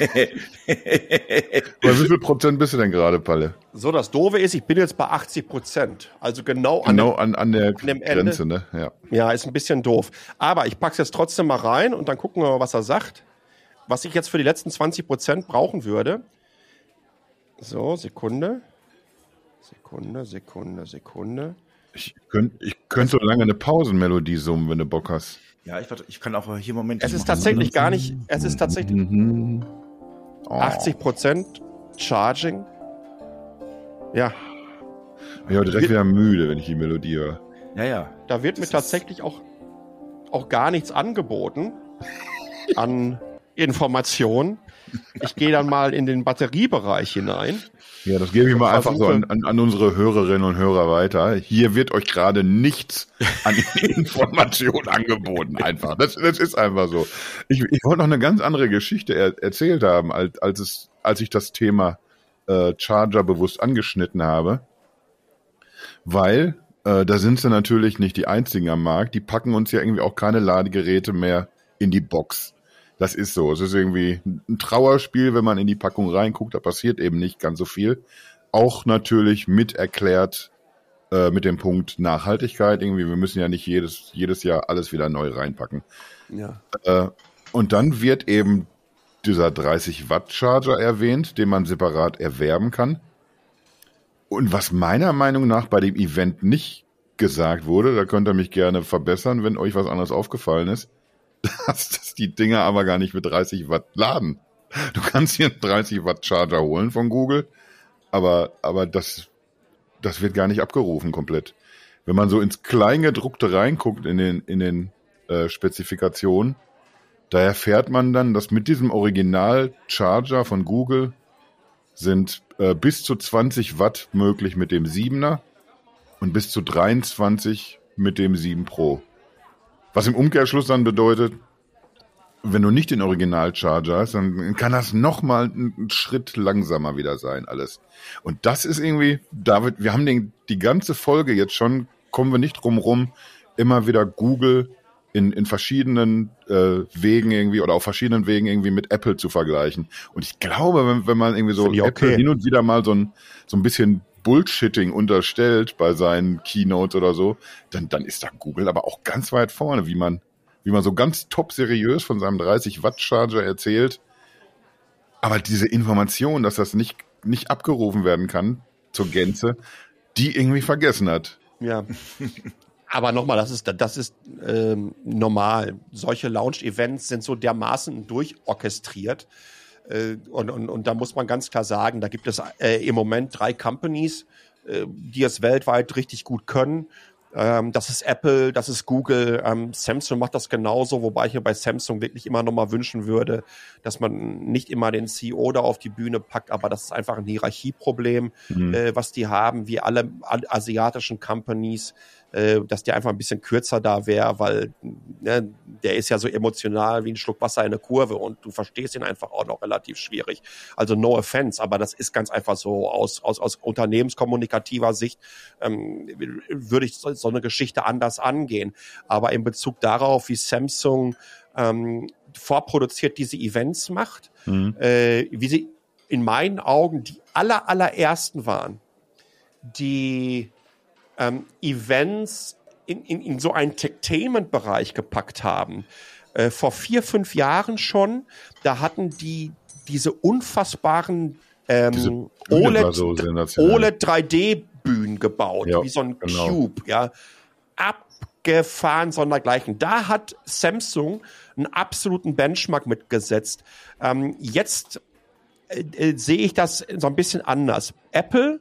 bei wie viel Prozent bist du denn gerade, Palle? So, das Doofe ist, ich bin jetzt bei 80 Prozent. Also genau an Genau an, an der dem Ende. Grenze, ne? Ja. Ja, ist ein bisschen doof. Aber ich pack's jetzt trotzdem mal rein und dann gucken wir mal, was er sagt. Was ich jetzt für die letzten 20 Prozent brauchen würde. So, Sekunde. Sekunde, Sekunde, Sekunde. Ich könnte ich könnt so lange eine Pausenmelodie summen, wenn du Bock hast. ja, ich, ich kann auch hier Moment. Es ist tatsächlich gar nicht, es ist tatsächlich Mhm. Oh. 80 Prozent Charging. Ja, Ich bin direkt wieder müde, wenn ich die Melodie höre. Ja, ja. da wird mir Das ist- tatsächlich auch, auch gar nichts angeboten an Information. Ich gehe dann mal in den Batteriebereich hinein. Ja, das gebe ich mal einfach so an, an, unsere Hörerinnen und Hörer weiter. Hier wird euch gerade nichts an <laughs> Information angeboten, einfach. Das, das ist einfach so. Ich, ich wollte noch eine ganz andere Geschichte er, erzählt haben, als, als, es, als ich das Thema äh, Charger bewusst angeschnitten habe. Weil äh, da sind sie natürlich nicht die einzigen am Markt. Die packen uns ja irgendwie auch keine Ladegeräte mehr in die Box. Das ist so. Es ist irgendwie ein Trauerspiel, wenn man in die Packung reinguckt. Da passiert eben nicht ganz so viel. Auch natürlich mit erklärt äh, mit dem Punkt Nachhaltigkeit. Irgendwie, wir müssen ja nicht jedes, jedes Jahr alles wieder neu reinpacken. Ja. Äh, und dann wird eben dieser 30 Watt Charger erwähnt, den man separat erwerben kann. Und was meiner Meinung nach bei dem Event nicht gesagt wurde, da könnt ihr mich gerne verbessern, wenn euch was anderes aufgefallen ist, dass, dass die Dinger aber gar nicht mit 30 Watt laden. Du kannst hier einen 30 Watt Charger holen von Google, aber, aber das, das wird gar nicht abgerufen komplett. Wenn man so ins Kleingedruckte reinguckt in den, in den äh, Spezifikationen, da erfährt man dann, dass mit diesem Original Charger von Google sind äh, bis zu 20 Watt möglich mit dem 7er und bis zu 23 mit dem 7 Pro. Was im Umkehrschluss dann bedeutet, wenn du nicht den Original-Charger hast, dann kann das nochmal einen Schritt langsamer wieder sein, alles. Und das ist irgendwie, David, wir haben den, die ganze Folge jetzt schon, kommen wir nicht drum rum, immer wieder Google in, in verschiedenen äh, Wegen irgendwie oder auf verschiedenen Wegen irgendwie mit Apple zu vergleichen. Und ich glaube, wenn, wenn man irgendwie so okay. Apple hin und wieder mal so ein, so ein bisschen Bullshitting unterstellt bei seinen Keynotes oder so, dann, dann ist da Google aber auch ganz weit vorne, wie man, wie man so ganz top seriös von seinem 30 Watt Charger erzählt. Aber diese Information, dass das nicht, nicht abgerufen werden kann zur Gänze, die irgendwie vergessen hat. Ja. <laughs> Aber nochmal, das ist, das ist ähm, normal. Solche Launch-Events sind so dermaßen durchorchestriert, äh, und, und, und da muss man ganz klar sagen, da gibt es äh, im Moment drei Companies, äh, die es weltweit richtig gut können. Ähm, das ist Apple, das ist Google, ähm, Samsung macht das genauso, wobei ich mir bei Samsung wirklich immer noch mal wünschen würde, dass man nicht immer den CEO da auf die Bühne packt, aber das ist einfach ein Hierarchieproblem, mhm. äh, was die haben, wie alle asiatischen Companies äh, dass der einfach ein bisschen kürzer da wäre, weil ne, der ist ja so emotional wie ein Schluck Wasser in der Kurve und du verstehst ihn einfach auch noch relativ schwierig. Also no offense, aber das ist ganz einfach so aus, aus, aus unternehmenskommunikativer Sicht ähm, würde ich so, so eine Geschichte anders angehen. Aber in Bezug darauf, wie Samsung ähm, vorproduziert diese Events macht, mhm. äh, wie sie in meinen Augen die aller, allerersten waren, die ähm, Events in, in, in so einen Entertainment-Bereich gepackt haben. Äh, vor vier, fünf Jahren schon, da hatten die diese unfassbaren ähm, diese OLED, so OLED 3D-Bühnen gebaut, ja, wie so ein genau. Cube, ja. Abgefahren sondergleichen. Da hat Samsung einen absoluten Benchmark mitgesetzt. Ähm, jetzt äh, äh, sehe ich das so ein bisschen anders. Apple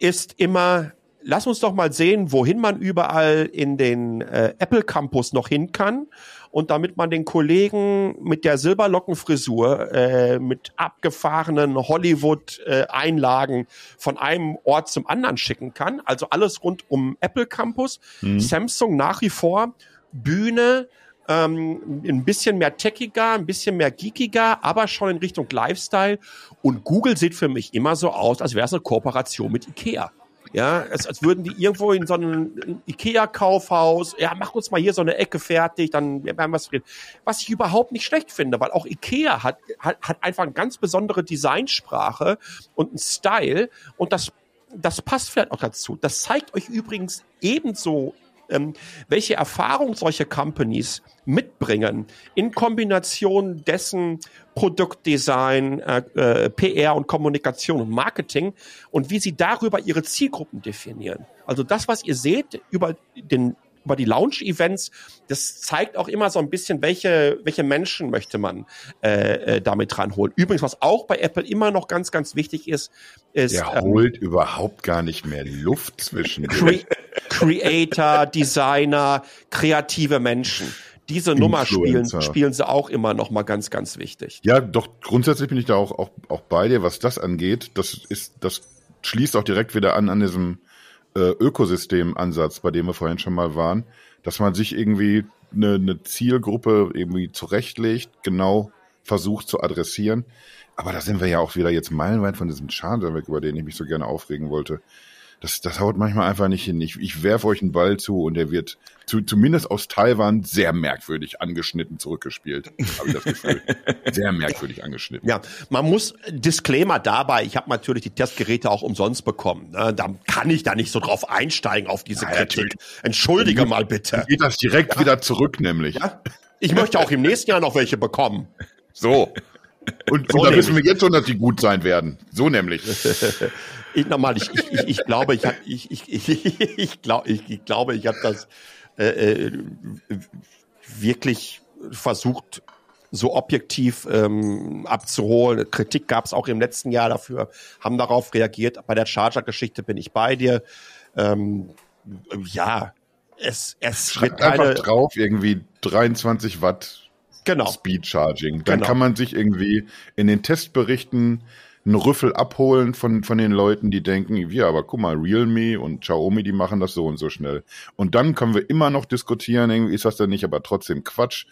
ist immer lass uns doch mal sehen, wohin man überall in den äh, Apple Campus noch hin kann. Und damit man den Kollegen mit der Silberlockenfrisur, äh, mit abgefahrenen Hollywood-Einlagen äh, von einem Ort zum anderen schicken kann. Also alles rund um Apple Campus. Mhm. Samsung nach wie vor Bühne, ähm, ein bisschen mehr techiger, ein bisschen mehr geekiger, aber schon in Richtung Lifestyle. Und Google sieht für mich immer so aus, als wäre es eine Kooperation mit Ikea. Ja, als, als würden die irgendwo in so einem Ikea-Kaufhaus, ja, mach uns mal hier so eine Ecke fertig, dann werden wir was reden. Was ich überhaupt nicht schlecht finde, weil auch Ikea hat, hat, hat einfach eine ganz besondere Designsprache und einen Style und das das passt vielleicht auch dazu. Das zeigt euch übrigens ebenso ähm, welche Erfahrung solche Companies mitbringen in Kombination dessen Produktdesign, äh, äh, PR und Kommunikation und Marketing und wie sie darüber ihre Zielgruppen definieren. Also das, was ihr seht über den über die Launch-Events, das zeigt auch immer so ein bisschen, welche, welche Menschen möchte man äh, äh, damit ranholen. Übrigens, was auch bei Apple immer noch ganz, ganz wichtig ist, ist. Er ähm, holt überhaupt gar nicht mehr Luft zwischen. <laughs> Cre Creator, Designer, kreative Menschen diese Nummer spielen, spielen sie auch immer noch mal ganz, ganz wichtig. Ja, doch, grundsätzlich bin ich da auch, auch, auch bei dir, was das angeht. Das ist, das schließt auch direkt wieder an, an diesem äh, Ökosystemansatz, bei dem wir vorhin schon mal waren, dass man sich irgendwie eine, eine Zielgruppe irgendwie zurechtlegt, genau versucht zu adressieren. Aber da sind wir ja auch wieder jetzt meilenweit von diesem Schaden weg, über den ich mich so gerne aufregen wollte. Das, das haut manchmal einfach nicht hin. Ich, ich werfe euch einen Ball zu und der wird zu, zumindest aus Taiwan sehr merkwürdig angeschnitten zurückgespielt. Habe ich das Gefühl. <laughs> Sehr merkwürdig angeschnitten. Ja, man muss Disclaimer dabei. Ich habe natürlich die Testgeräte auch umsonst bekommen. Ne? Da kann ich da nicht so drauf einsteigen auf diese Ja, Kritik. natürlich. Entschuldige mal bitte. Geht das direkt wieder zurück, nämlich. Ich möchte auch im nächsten Jahr noch welche bekommen. So. Und, So da wissen wir jetzt schon, dass die gut sein werden. So nämlich. <laughs> Ich, nochmal, ich, ich, ich, ich glaube, ich habe ich, ich, ich, <laughs> ich, glaub, ich, ich glaube, ich habe das äh, äh, wirklich versucht, so objektiv ähm, abzuholen. Kritik gab es auch im letzten Jahr dafür, haben darauf reagiert. Bei der Charger-Geschichte bin ich bei dir. Ähm, ja, es, es wird Schreibt einfach keine, drauf irgendwie 23 Watt genau, Speed Charging. Dann Genau. kann man sich irgendwie in den Testberichten einen Rüffel abholen von, von den Leuten, die denken, ja, aber guck mal, Realme und Xiaomi, die machen das so und so schnell. Und dann können wir immer noch diskutieren, irgendwie ist das denn nicht, aber trotzdem Quatsch.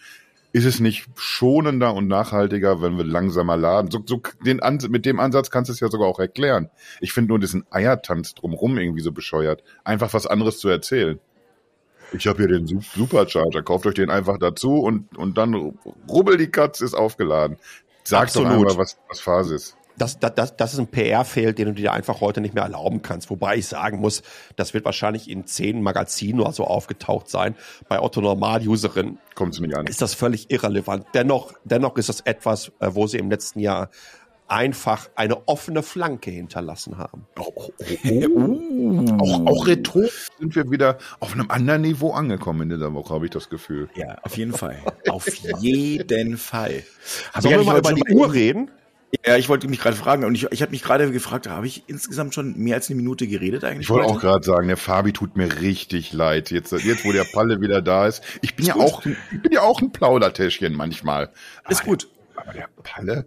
Ist es nicht schonender und nachhaltiger, wenn wir langsamer laden? So, so den Ans mit dem Ansatz kannst du es ja sogar auch erklären. Ich finde nur diesen Eiertanz drumrum irgendwie so bescheuert. Einfach was anderes zu erzählen. Ich habe hier den Su- Supercharger, kauft euch den einfach dazu und, und dann rubbel die Katz ist aufgeladen. Sag Absolut. doch einmal, was, was Phase ist. das, das, das, das ist ein PR-Fail, den du dir einfach heute nicht mehr erlauben kannst. Wobei ich sagen muss, das wird wahrscheinlich in zehn Magazinen oder so aufgetaucht sein. Bei Otto Normal-Userinnen Kommt es nicht an. ist das völlig irrelevant. Dennoch, dennoch ist das etwas, äh, wo sie im letzten Jahr einfach eine offene Flanke hinterlassen haben. Oh, Auch, auch rhetorisch sind wir wieder auf einem anderen Niveau angekommen in dieser Woche, habe ich das Gefühl. Ja, auf jeden Fall. Auf jeden Fall. Hab Sollen wir mal über die mal- Uhr reden? Ja, ich wollte mich gerade fragen und ich, ich habe mich gerade gefragt, habe ich insgesamt schon mehr als eine Minute geredet eigentlich? Ich wollte auch gerade sagen, der Fabi tut mir richtig leid. Jetzt, jetzt, wo der Palle wieder da ist. Ich bin ja gut. auch, ich bin ja auch ein Plaudertäschchen manchmal. Ist gut. Aber der Palle.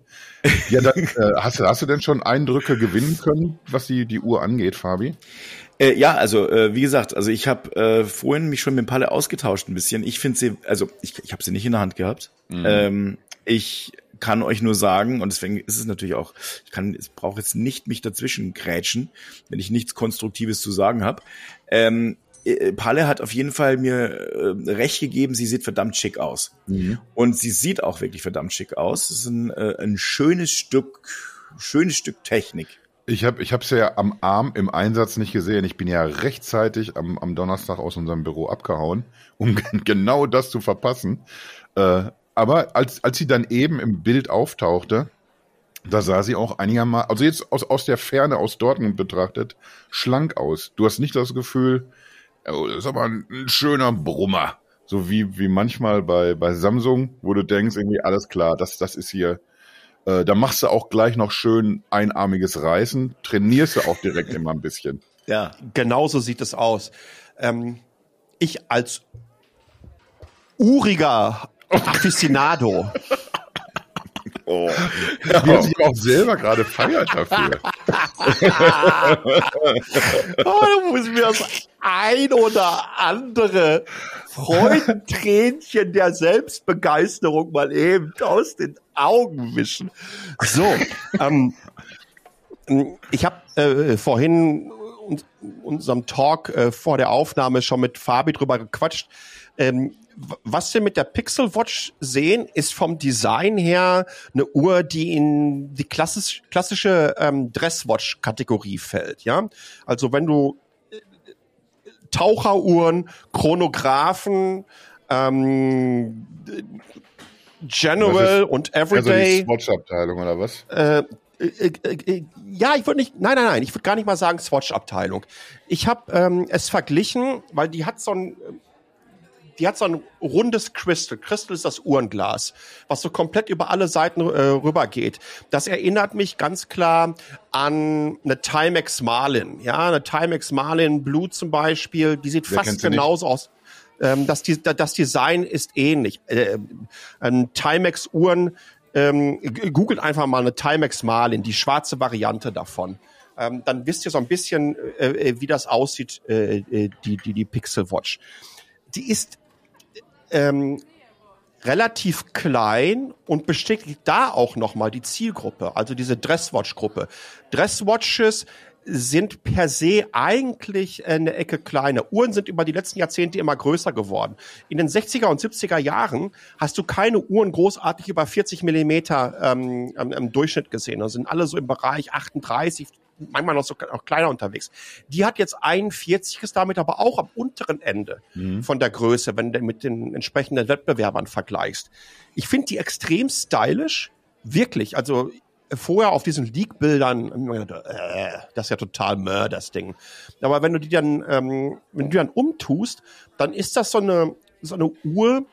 Ja, dann, <laughs> äh, hast, du, hast du denn schon Eindrücke gewinnen können, was die, die Uhr angeht, Fabi? Äh, ja, also äh, wie gesagt, also ich habe äh, vorhin mich schon mit dem Palle ausgetauscht ein bisschen. Ich finde sie, also ich, ich habe sie nicht in der Hand gehabt. Ähm, ich kann euch nur sagen, und deswegen ist es natürlich auch, ich kann, ich brauche jetzt nicht mich dazwischen grätschen, wenn ich nichts Konstruktives zu sagen habe. Ähm, äh, Palle hat auf jeden Fall mir äh, recht gegeben, sie sieht verdammt schick aus. Und sie sieht auch wirklich verdammt schick aus. Es ist ein, äh, ein schönes Stück, schönes Stück Technik. Ich habe ich hab's ja am Arm im Einsatz nicht gesehen. Ich bin ja rechtzeitig am, am Donnerstag aus unserem Büro abgehauen, um <laughs> genau das zu verpassen. Äh, aber als, als sie dann eben im Bild auftauchte, da sah sie auch einigermaßen, also jetzt aus, aus der Ferne, aus Dortmund betrachtet, schlank aus. Du hast nicht das Gefühl, das ist aber ein, ein schöner Brummer. So wie, wie manchmal bei, bei Samsung, wo du denkst, irgendwie, alles klar, das, das ist hier, äh, da machst du auch gleich noch schön einarmiges Reißen, trainierst du auch direkt immer ein bisschen. <laughs> Ja. Genauso sieht es aus. Ähm, ich als uriger Aficionado <laughs> Oh. Wie er sich auch selber gerade feiert dafür. <laughs> Oh, da muss mir das ein oder andere Freudentränchen der Selbstbegeisterung mal eben aus den Augen wischen. So, ähm, ich habe äh, vorhin uns, unserem Talk äh, vor der Aufnahme schon mit Fabi drüber gequatscht. Ähm, was wir mit der Pixel Watch sehen, ist vom Design her eine Uhr, die in die klassisch, klassische ähm, Dresswatch-Kategorie fällt. Ja, also wenn du äh, Taucheruhren, Chronographen, ähm, General und Also die Everyday. Swatch-Abteilung oder was? Äh, äh, äh, äh, ja, ich würde nicht, nein, nein, nein, ich würde gar nicht mal sagen Swatch-Abteilung. Ich habe ähm, es verglichen, weil die hat so ein, die hat so ein rundes Crystal. Crystal ist das Uhrenglas, was so komplett über alle Seiten äh, rüber geht. Das erinnert mich ganz klar an eine Timex Marlin. Ja, eine Timex Marlin Blue zum Beispiel, die sieht Wer fast genauso aus. Ähm, das, das Design ist ähnlich. Äh, Timex-Uhren, ähm, googelt einfach mal eine Timex Marlin, die schwarze Variante davon. Ähm, dann wisst ihr so ein bisschen, äh, äh wie das aussieht, äh, äh, die, die, die Pixel Watch. Die ist ähm, relativ klein und bestätigt da auch nochmal die Zielgruppe, also diese Dresswatch-Gruppe. Dresswatches sind per se eigentlich eine Ecke kleiner. Uhren sind über die letzten Jahrzehnte immer größer geworden. In den 60er und 70er Jahren hast du keine Uhren großartig über 40 Millimeter ähm, im Durchschnitt gesehen. Da sind alle so im Bereich 38, manchmal noch so auch kleiner unterwegs. Die hat jetzt 41, ist damit aber auch am unteren Ende mhm. von der Größe, wenn du mit den entsprechenden Wettbewerbern vergleichst. Ich finde die extrem stylisch, wirklich. Also vorher auf diesen Leak-Bildern, äh, das ist ja total Mör, das Ding. Aber wenn du die dann, ähm, wenn du die dann umtust, dann ist das so eine, so eine Uhr,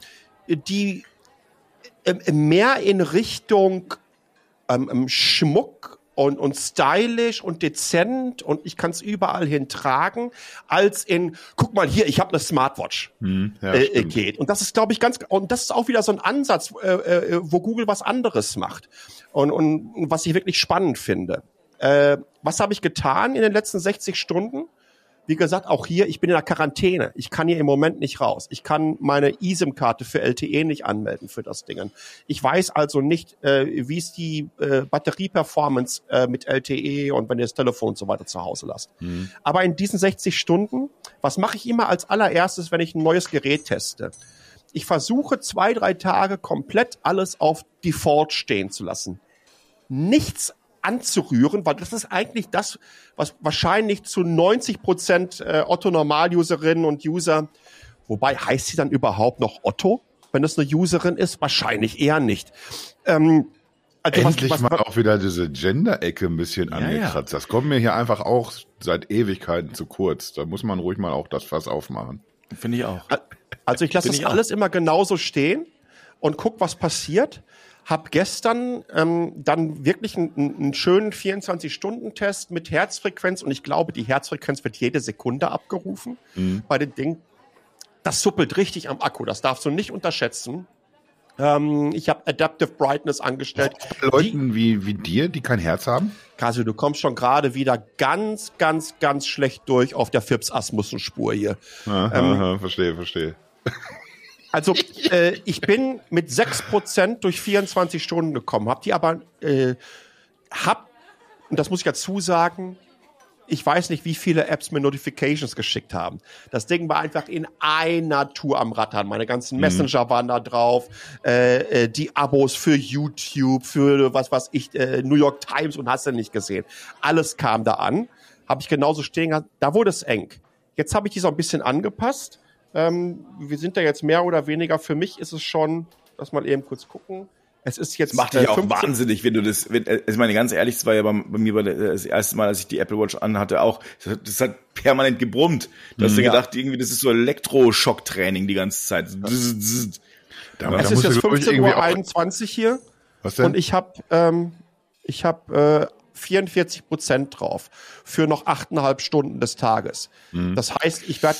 die äh, mehr in Richtung ähm, ähm Schmuck und, und stylisch und dezent und ich kann es überall hin tragen, als in, guck mal hier, ich habe eine Smartwatch hm, ja, äh, geht. Und das ist, glaube ich, ganz, und das ist auch wieder so ein Ansatz, äh, äh, wo Google was anderes macht. Und, und was ich wirklich spannend finde. Äh, was habe ich getan in den letzten 60 Stunden? Wie gesagt, auch hier, ich bin in der Quarantäne. Ich kann hier im Moment nicht raus. Ich kann meine eSIM-Karte für LTE nicht anmelden für das Ding. Ich weiß also nicht, äh, wie ist die äh, Batterieperformance äh, mit LTE und wenn ihr das Telefon und so weiter zu Hause lasst. Mhm. Aber in diesen 60 Stunden, was mache ich immer als allererstes, wenn ich ein neues Gerät teste? Ich versuche zwei, drei Tage komplett alles auf Default stehen zu lassen. Nichts anzurühren, weil das ist eigentlich das, was wahrscheinlich zu 90 Prozent äh, Otto-Normal-Userinnen und User, wobei heißt sie dann überhaupt noch Otto, wenn das eine Userin ist? Wahrscheinlich eher nicht. Ähm, also Endlich was, was, mal auch wieder diese Gender-Ecke ein bisschen ja, angekratzt. Ja. Das kommt mir hier einfach auch seit Ewigkeiten zu kurz. Da muss man ruhig mal auch das Fass aufmachen. Finde ich auch. Also ich lasse das alles immer genauso stehen und guck, was passiert habe gestern ähm, dann wirklich einen, einen schönen 24-Stunden-Test mit Herzfrequenz und ich glaube, die Herzfrequenz wird jede Sekunde abgerufen mhm. bei den Dingen. Das suppelt richtig am Akku, das darfst du nicht unterschätzen. Ähm, ich habe Adaptive Brightness angestellt. Leuten wie, wie dir, die kein Herz haben? Kasi, du kommst schon gerade wieder ganz, ganz, ganz schlecht durch auf der Phipps-Asmussen-Spur hier. Aha, ähm, aha, verstehe, verstehe. Also <laughs> äh, ich bin mit 6% durch 24 Stunden gekommen, hab die aber, äh, hab, und das muss ich dazu sagen, ich weiß nicht, wie viele Apps mir Notifications geschickt haben. Das Ding war einfach in einer Tour am Rattern. Meine ganzen mhm. Messenger waren da drauf, äh, äh, die Abos für YouTube, für was was ich, äh, New York Times und hast du nicht gesehen. Alles kam da an. Habe ich genauso stehen gehabt. Da wurde es eng. Jetzt habe ich die so ein bisschen angepasst ähm, wir sind da jetzt mehr oder weniger, für mich ist es schon, lass mal eben kurz gucken. Es ist jetzt. Das macht dich äh, auch wahnsinnig, wenn du das, wenn, äh, ich meine, ganz ehrlich, es war ja bei, bei mir bei der, das erste Mal, als ich die Apple Watch anhatte, auch, das, das hat permanent gebrummt. Du hast mhm. ja gedacht, irgendwie, das ist so Elektroschocktraining die ganze Zeit. Ja. Da, es ist jetzt 15.21 Uhr hier. Was denn? Und ich habe ähm, ich hab, äh, 44 Prozent drauf für noch achteinhalb Stunden des Tages. Mhm. Das heißt, ich werde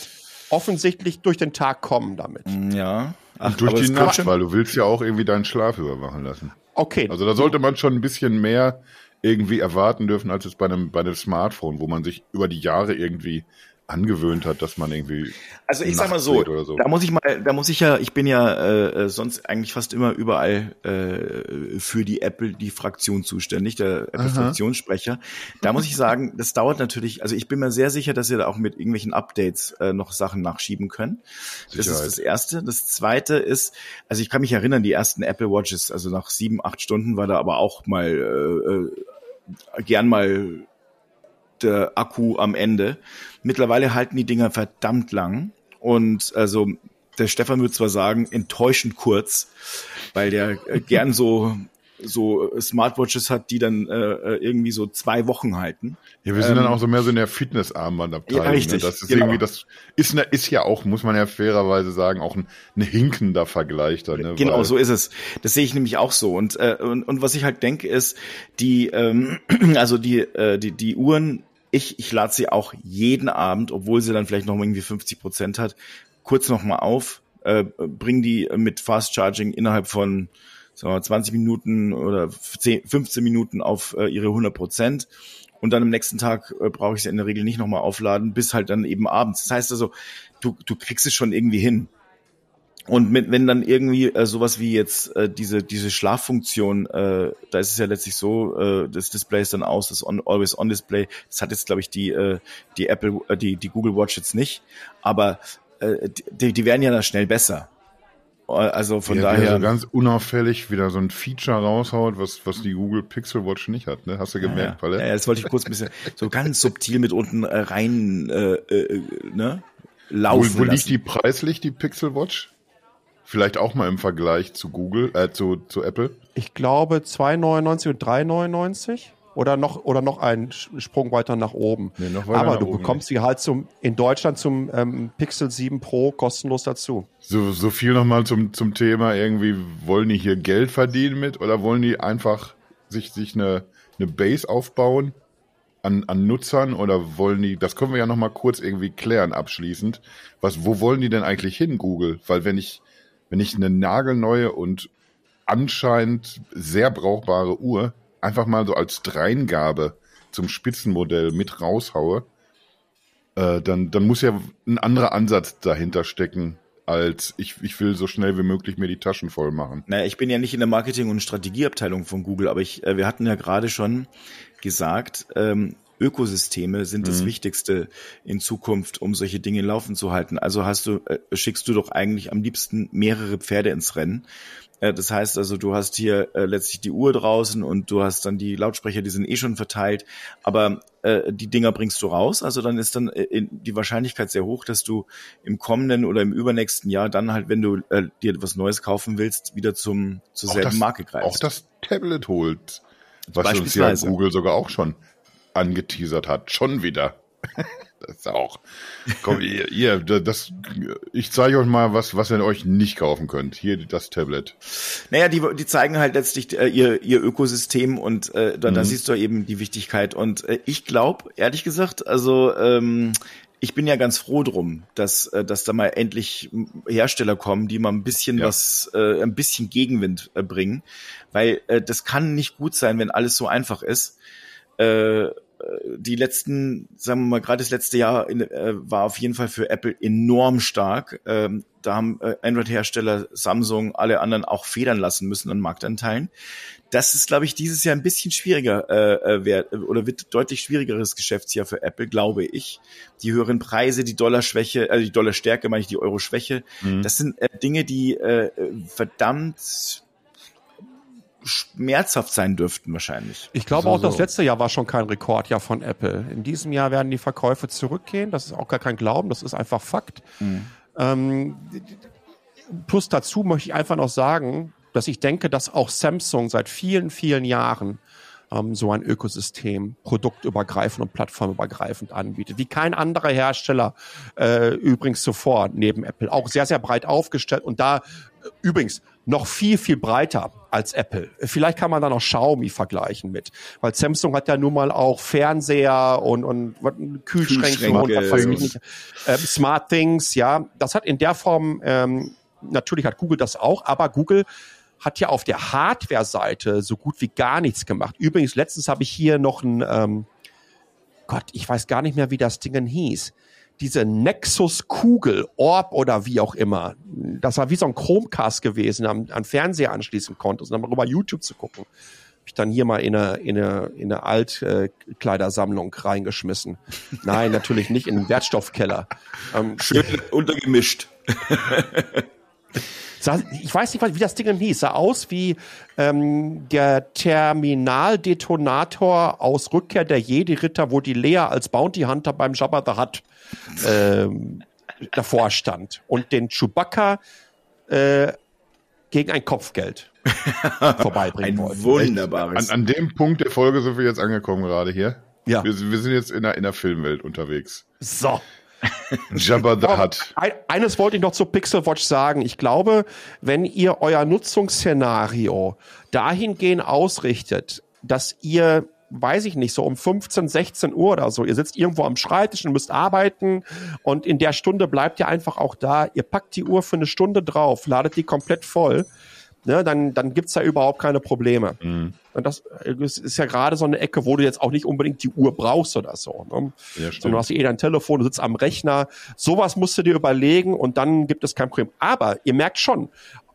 offensichtlich durch den Tag kommen damit. Mm, ja. Ach, durch die Nacht, weil du willst ja auch irgendwie deinen Schlaf überwachen lassen. Okay. Also da sollte man schon ein bisschen mehr irgendwie erwarten dürfen als es bei einem, bei einem Smartphone, wo man sich über die Jahre irgendwie angewöhnt hat, dass man irgendwie. Also ich sag mal so, so, da muss ich mal, da muss ich ja, ich bin ja äh, sonst eigentlich fast immer überall äh, für die Apple die Fraktion zuständig, der Apple-Fraktionssprecher. Da muss ich sagen, das dauert natürlich, also ich bin mir sehr sicher, dass ihr da auch mit irgendwelchen Updates äh, noch Sachen nachschieben können. Das ist das Erste. Das Zweite ist, also ich kann mich erinnern, die ersten Apple Watches, also nach sieben, acht Stunden war da aber auch mal äh, äh gern mal der Akku am Ende. Mittlerweile halten die Dinger verdammt lang. Und also der Stefan würde zwar sagen, enttäuschend kurz, weil der äh, <laughs> gern so so Smartwatches hat, die dann äh, äh, irgendwie so zwei Wochen halten. Ja, wir sind ähm, dann auch so mehr so in der Fitnessarmbandabteilung. Ja, richtig. Ne? Das ist genau. irgendwie, das ist, ne, ist ja auch, muss man ja fairerweise sagen, auch ein, ein hinkender Vergleich da. Ne? Genau, Weil, so ist es. Das sehe ich nämlich auch so. Und, äh, und, und was ich halt denke ist, die, ähm, <clears throat> also die, äh, die, die Uhren ich, ich lade sie auch jeden Abend, obwohl sie dann vielleicht noch irgendwie 50 Prozent hat, kurz noch mal auf, äh, bring die mit Fast Charging innerhalb von sagen wir, 20 Minuten oder 10, 15 Minuten auf äh, ihre 100 Prozent und dann am nächsten Tag äh, brauche ich sie in der Regel nicht nochmal aufladen, bis halt dann eben abends. Das heißt also, du, du kriegst es schon irgendwie hin. Und mit, wenn dann irgendwie äh, sowas wie jetzt äh, diese diese Schlaffunktion, äh, da ist es ja letztlich so, äh, das Display ist dann aus, das on, Always On Display, das hat jetzt glaube ich die äh, die Apple, äh, die die Google Watch jetzt nicht, aber äh, die, die werden ja da schnell besser. Also von ja, daher. So ganz unauffällig wieder so ein Feature raushaut, was, was die Google Pixel Watch nicht hat, ne? Hast du gemerkt, ja, ja. ja, das wollte ich kurz ein bisschen <laughs> so ganz subtil mit unten äh, rein äh, äh, ne? laufen. Wo, wo liegt die preislich, die Pixel Watch? Vielleicht auch mal im Vergleich zu Google, äh, zu, zu Apple? Ich glaube 2,99 und 3,99. Oder noch, oder noch einen Sprung weiter nach oben. Nee, weiter Aber du bekommst sie halt zum, in Deutschland zum ähm, Pixel 7 Pro kostenlos dazu. So, so viel nochmal zum, zum Thema irgendwie, wollen die hier Geld verdienen mit oder wollen die einfach sich, sich eine, eine Base aufbauen an, an Nutzern oder wollen die, das können wir ja nochmal kurz irgendwie klären abschließend. Was, wo wollen die denn eigentlich hin, Google? Weil wenn ich, wenn ich eine nagelneue und anscheinend sehr brauchbare Uhr einfach mal so als Dreingabe zum Spitzenmodell mit raushaue, äh, dann, dann muss ja ein anderer Ansatz dahinter stecken, als ich, ich will so schnell wie möglich mir die Taschen voll machen. Naja, ich bin ja nicht in der Marketing- und Strategieabteilung von Google, aber ich, äh, wir hatten ja gerade schon gesagt, ähm, Ökosysteme sind das mhm. Wichtigste in Zukunft, um solche Dinge laufen zu halten. Also hast du, äh, schickst du doch eigentlich am liebsten mehrere Pferde ins Rennen. Äh, das heißt also, du hast hier äh, letztlich die Uhr draußen und du hast dann die Lautsprecher, die sind eh schon verteilt, aber äh, die Dinger bringst du raus. Also dann ist dann äh, die Wahrscheinlichkeit sehr hoch, dass du im kommenden oder im übernächsten Jahr dann halt, wenn du äh, dir was Neues kaufen willst, wieder zum zur selben das, Marke greifst. Auch das Tablet holt, was uns ja Google sogar auch schon angeteasert hat, schon wieder. <laughs> Das ist auch. Komm, ihr, ihr, das, ich zeige euch mal, was, was ihr euch nicht kaufen könnt. Hier das Tablet. Naja, die, die zeigen halt letztlich äh, ihr, ihr Ökosystem und äh, da, mhm. da siehst du eben die Wichtigkeit. Und äh, ich glaube, ehrlich gesagt, also ähm, ich bin ja ganz froh drum, dass, äh, dass da mal endlich Hersteller kommen, die mal ein bisschen ja. was, äh, ein bisschen Gegenwind äh, bringen. Weil äh, das kann nicht gut sein, wenn alles so einfach ist. Äh, die letzten, sagen wir mal, gerade das letzte Jahr in, äh, war auf jeden Fall für Apple enorm stark. Ähm, da haben äh, Android-Hersteller, Samsung, alle anderen auch federn lassen müssen an Marktanteilen. Das ist, glaube ich, dieses Jahr ein bisschen schwieriger äh, äh wert, oder wird deutlich schwierigeres Geschäftsjahr für Apple, glaube ich. Die höheren Preise, die Dollarschwäche, also die Dollarstärke, meine ich, die Euro-Schwäche, mhm. das sind äh, Dinge, die äh, verdammt schmerzhaft sein dürften wahrscheinlich. Ich glaube so, auch, das letzte Jahr war schon kein Rekordjahr von Apple. In diesem Jahr werden die Verkäufe zurückgehen. Das ist auch gar kein Glauben, das ist einfach Fakt. Mhm. Ähm, plus dazu möchte ich einfach noch sagen, dass ich denke, dass auch Samsung seit vielen, vielen Jahren ähm, so ein Ökosystem produktübergreifend und plattformübergreifend anbietet, wie kein anderer Hersteller äh, übrigens zuvor neben Apple. Auch sehr, sehr breit aufgestellt und da äh, übrigens noch viel, viel breiter als Apple. Vielleicht kann man da noch Xiaomi vergleichen mit, weil Samsung hat ja nun mal auch Fernseher und, und Kühlschränke, und nicht, äh, Smart Things, ja. Das hat in der Form, ähm, natürlich hat Google das auch, aber Google hat ja auf der Hardware-Seite so gut wie gar nichts gemacht. Übrigens, letztens habe ich hier noch ein, ähm, Gott, ich weiß gar nicht mehr, wie das Ding denn Diese Nexus-Kugel, Orb oder wie auch immer. Das war wie so ein Chromecast gewesen, an, an Fernseher anschließen konnte, um dann mal über YouTube zu gucken. Hab ich dann hier mal in eine, in eine, in eine Altkleidersammlung reingeschmissen. Nein, natürlich nicht in den Wertstoffkeller. Ähm, Schön <laughs> untergemischt. <laughs> ich weiß nicht, wie das Ding hieß. Sah aus wie ähm, der Terminaldetonator aus Rückkehr der Jedi-Ritter, wo die Lea als Bounty Hunter beim Jabba the Hutt ähm, davor stand und den Chewbacca äh, gegen ein Kopfgeld <laughs> vorbeibringen ein wollte. Wunderbares. An, an, dem Punkt der Folge sind wir jetzt angekommen gerade hier. Ja. Wir, wir sind jetzt in der, in der Filmwelt unterwegs. So. <laughs> Jabba the Hutt. Eines wollte ich noch zur Pixel Watch sagen. Ich glaube, wenn ihr euer Nutzungsszenario dahingehend ausrichtet, dass ihr weiß ich nicht, so um 15, 16 Uhr oder so. Ihr sitzt irgendwo am Schreibtisch und müsst arbeiten und in der Stunde bleibt ihr einfach auch da. Ihr packt die Uhr für eine Stunde drauf, ladet die komplett voll. Ne, dann, dann gibt's da überhaupt keine Probleme. Mhm. Und das ist ja gerade so eine Ecke, wo du jetzt auch nicht unbedingt die Uhr brauchst oder so. Ne? Ja, Sondern du hast eh dein Telefon, du sitzt am Rechner. Sowas musst du dir überlegen und dann gibt es kein Problem. Aber ihr merkt schon,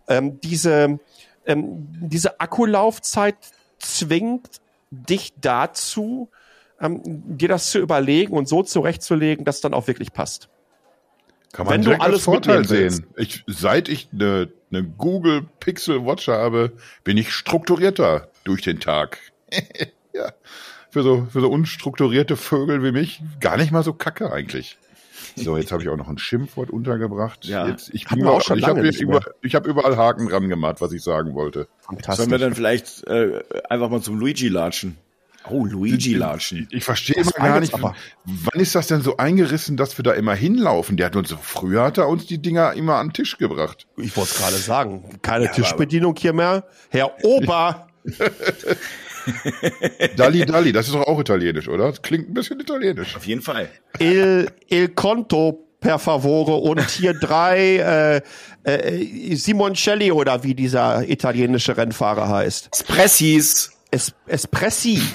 ähm, diese, ähm, diese Akkulaufzeit zwingt dich dazu, ähm, dir das zu überlegen und so zurechtzulegen, dass es dann auch wirklich passt. Kann man Wenn du alles Vorteil sehen. Ich, seit ich eine ne Google Pixel Watch habe, bin ich strukturierter durch den Tag. <laughs> ja. Für so, für so unstrukturierte Vögel wie mich gar nicht mal so kacke eigentlich. So, jetzt habe ich auch noch ein Schimpfwort untergebracht. Ja. Jetzt, ich bin auch auch schon ich habe über, ich hab überall Haken dran gemacht, was ich sagen wollte. Fantastisch. Sollen wir dann vielleicht äh, einfach mal zum Luigi latschen? Oh, Luigi latschen. Ich verstehe immer gar nicht, aber- wann ist das denn so eingerissen, dass wir da immer hinlaufen? Der hat uns, früher hat er uns die Dinger immer an den Tisch gebracht. Ich wollte es gerade sagen. Keine Ja, Tischbedienung hier mehr. Herr Ober. <laughs> Dalli Dalli, das ist doch auch italienisch, oder? Das klingt ein bisschen italienisch. Auf jeden Fall. Il, il Conto per favore und hier drei äh, äh, Simoncelli oder wie dieser italienische Rennfahrer heißt. Espressis. Es, Espressi. <laughs>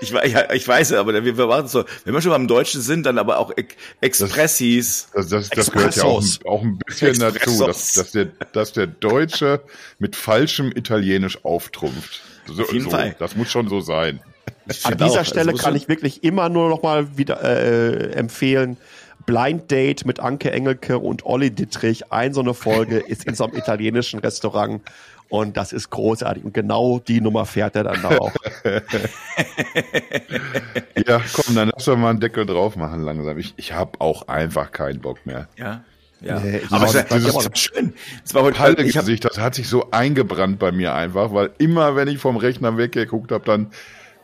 Ich, ja, ich weiß, aber wir, wir warten so, wenn wir schon beim Deutschen sind, dann aber auch Ex- Expressis. Das, das, das gehört ja auch, auch ein bisschen dazu, Expressos. dass, dass, der, dass der Deutsche mit falschem Italienisch auftrumpft. So, Auf jeden so, Fall. Das muss schon so sein. Ich An dieser auch, Stelle also kann muss ich wirklich immer nur noch mal wieder äh, empfehlen. Blind Date mit Anke Engelke und Olli Dittrich. Ein so eine Folge ist in so einem italienischen Restaurant. Und das ist großartig. Und genau die Nummer fährt er dann da auch. <laughs> Ja, komm, dann lass doch mal einen Deckel drauf machen langsam. Ich, ich habe auch einfach keinen Bock mehr. Ja. Ja. Nee, ich aber auch es war, Das das ist- war schön. Es war heute, Halte ich hab, Gesicht, das hat sich so eingebrannt bei mir einfach, weil immer, wenn ich vom Rechner weggeguckt habe, dann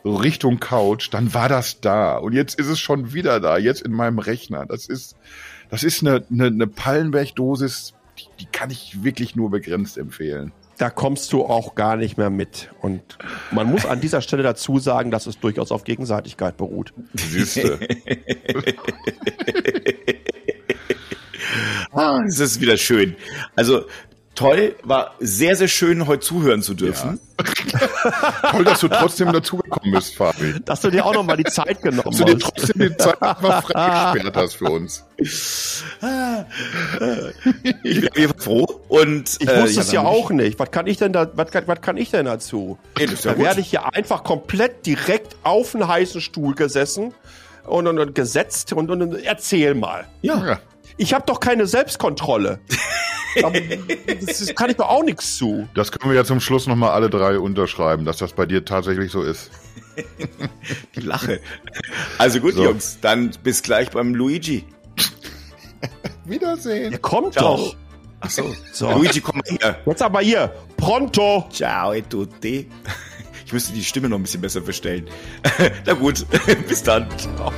so Richtung Couch, dann war das da. Und jetzt ist es schon wieder da, jetzt in meinem Rechner. Das ist, das ist eine, eine, eine Pallenberg-Dosis, die, die kann ich wirklich nur begrenzt empfehlen. da kommst du auch gar nicht mehr mit. Und man muss an dieser Stelle dazu sagen, dass es durchaus auf Gegenseitigkeit beruht. Siehste. <laughs> ah, es ist wieder schön. Also, toll, war sehr, sehr schön, heute zuhören zu dürfen. <laughs> Toll, dass du trotzdem dazugekommen bist, Fabi. Dass du dir auch noch mal die Zeit genommen Dass du dir hast. trotzdem die Zeit einfach <laughs> freigesperrt hast für uns. Ich bin Fall froh. Und, Ich äh, wusste es ja auch nicht. Was kann ich denn da, was kann, was kann ich denn dazu? Nee, das ist ja da werde ich hier einfach komplett direkt auf einen heißen Stuhl gesessen und, und, und gesetzt und, und, und erzähl mal. Ja. Ich habe doch keine Selbstkontrolle. Das ist, kann ich doch auch nichts zu. Das können wir ja zum Schluss nochmal alle drei unterschreiben, dass das bei dir tatsächlich so ist. <laughs> Die Lache. Also gut, So. Jungs, dann bis gleich beim Luigi. <laughs> Wiedersehen. Ihr kommt Ciao. doch. Ach so. So. Luigi, komm mal her. Jetzt aber hier. Pronto. Ciao e tutti. Ich müsste die Stimme noch ein bisschen besser verstellen. <laughs> Na gut, bis dann. Ciao.